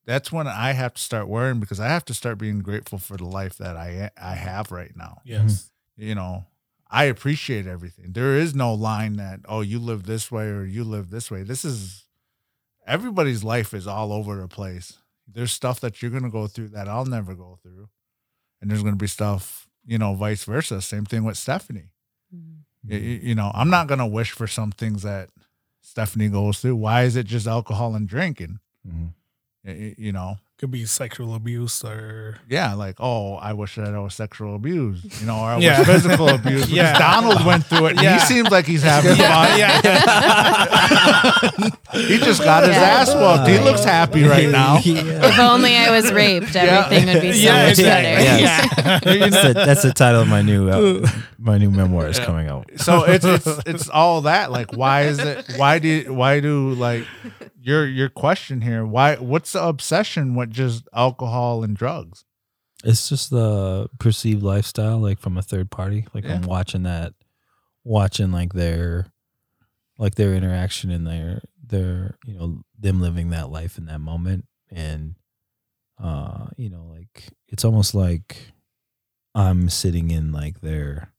That's when I have to start worrying because I have to start being grateful for the life that I I have right now Yes. Mm-hmm. you know, I appreciate everything. There is no line that, oh, you live this way or you live this way. This is everybody's life is all over the place. There's stuff that you're going to go through that I'll never go through. And there's going to be stuff, you know, vice versa. Same thing with Stephanie. Y- y- You, know, I'm not going to wish for some things that Stephanie goes through. Why is it just alcohol and drinking? Mhm. Y- y- You know, Could be sexual abuse or yeah, like, oh, I wish that I was sexual abused, you know, or I Yeah. was physical abuse. Because Yeah. Donald went through it. And Yeah. He seems like he's having fun. he just got his Yeah. ass whooped. He looks happy right now. Yeah. if only i was raped everything would be so Yeah, much exactly. better Yes. that's, the, that's the title of my new uh, my new memoir is coming out. So it's it's it's all that. Like, why is it? Why do why do like your your question here? Why? What's the obsession with just alcohol and drugs? It's just the perceived lifestyle, like from a third party. Like I'm Yeah. watching that, watching like their, like their interaction and their their you know them living that life in that moment, and uh you know like it's almost like I'm sitting in like their,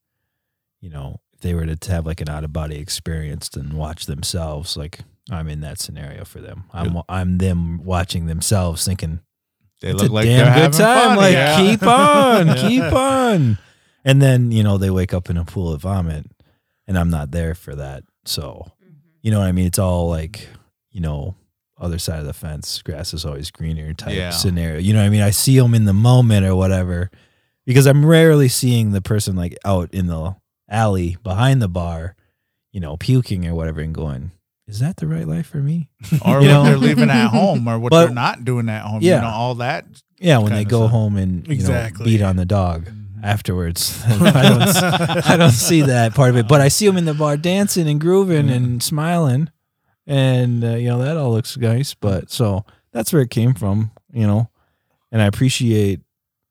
you know, if they were to have like an out of body experience and watch themselves, like I'm in that scenario for them. I'm I'm them watching themselves, thinking They it's look a like damn they're good having time. fun. Like yeah. keep on, Yeah. keep on. And then you know they wake up in a pool of vomit, and I'm not there for that. So mm-hmm. you know what I mean. It's all like you know other side of the fence. Grass is always greener type Yeah. scenario. You know what I mean. I see them in the moment or whatever, because I'm rarely seeing the person like out in the alley behind the bar, you know, puking or whatever, and going. Is that the right life for me? or You what know? they're leaving at home, or what But- they're not doing at home. Yeah. You know, all that. Yeah, when they go stuff. home and you Exactly. know beat on the dog afterwards. I don't I don't see that part of it, but I see them in the bar dancing and grooving and smiling, and uh, you know that all looks nice. But so that's where it came from, you know. And I appreciate,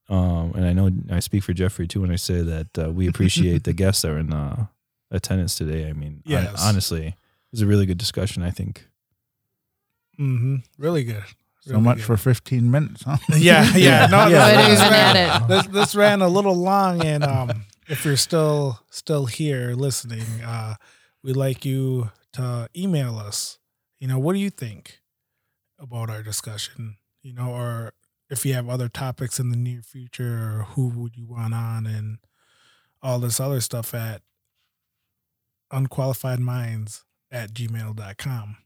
um, and I know I speak for Jeffrey too when I say that uh, we appreciate the guests that are in uh, attendance today. I mean, hon- Yes. honestly, it was a really good discussion. I think. Mm-hmm. Really good. So Really much good. for 15 minutes, huh? Yeah, yeah. No, Yeah. this, this even ran, at it. This, this ran a little long, and um, if you're still still here listening, uh, we'd like you to email us. You know, what do you think about our discussion? You know, or if you have other topics in the near future, or who would you want on, and all this other stuff at unqualified minds at gmail.com.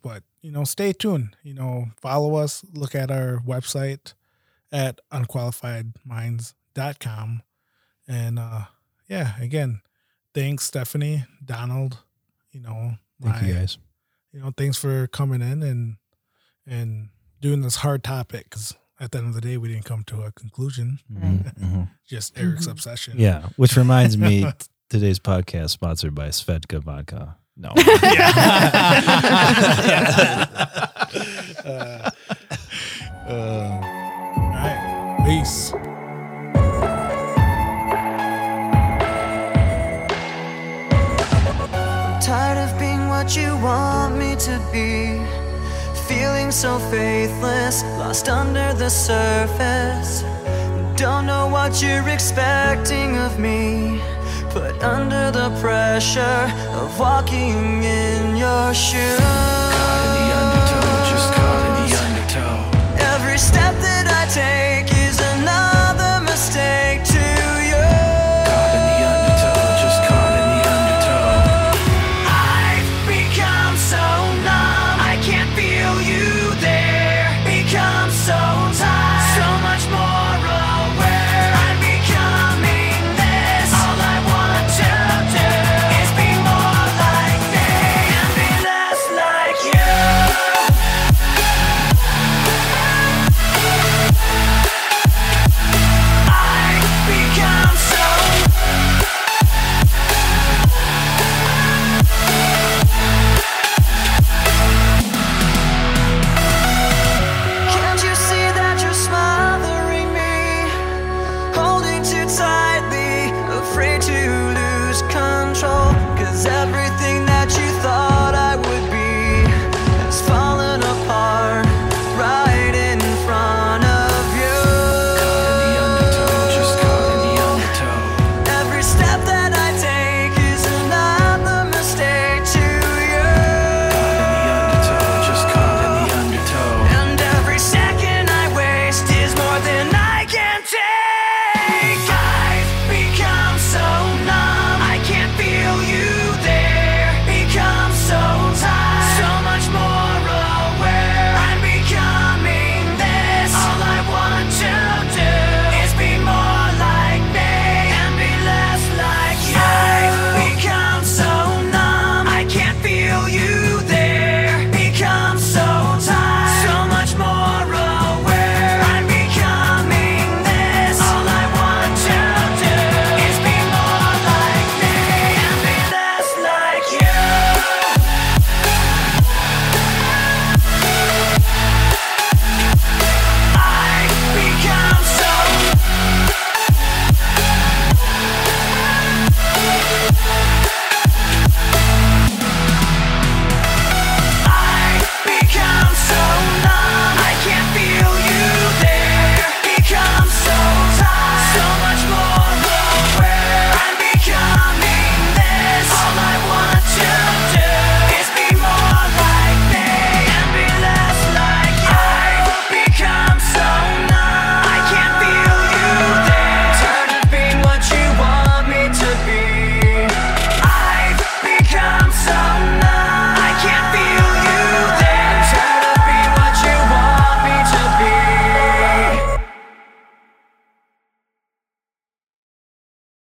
But, you know, stay tuned. You know, follow us, look at our website at unqualifiedminds.com. And uh yeah, again, thanks Stephanie, Donald, you know, Thank you guys. you know, thanks for coming in and and doing this hard topic cuz at the end of the day we didn't come to a conclusion, Mhm, mhm. just Eric's Mhm. obsession. Yeah, which reminds me, today's podcast sponsored by Svedka Vodka. No. Uh, uh, all right. Peace. Tired of being what you want me to be. Feeling so faithless, lost under the surface. Don't know what you're expecting of me. Put under the pressure of walking in your shoes.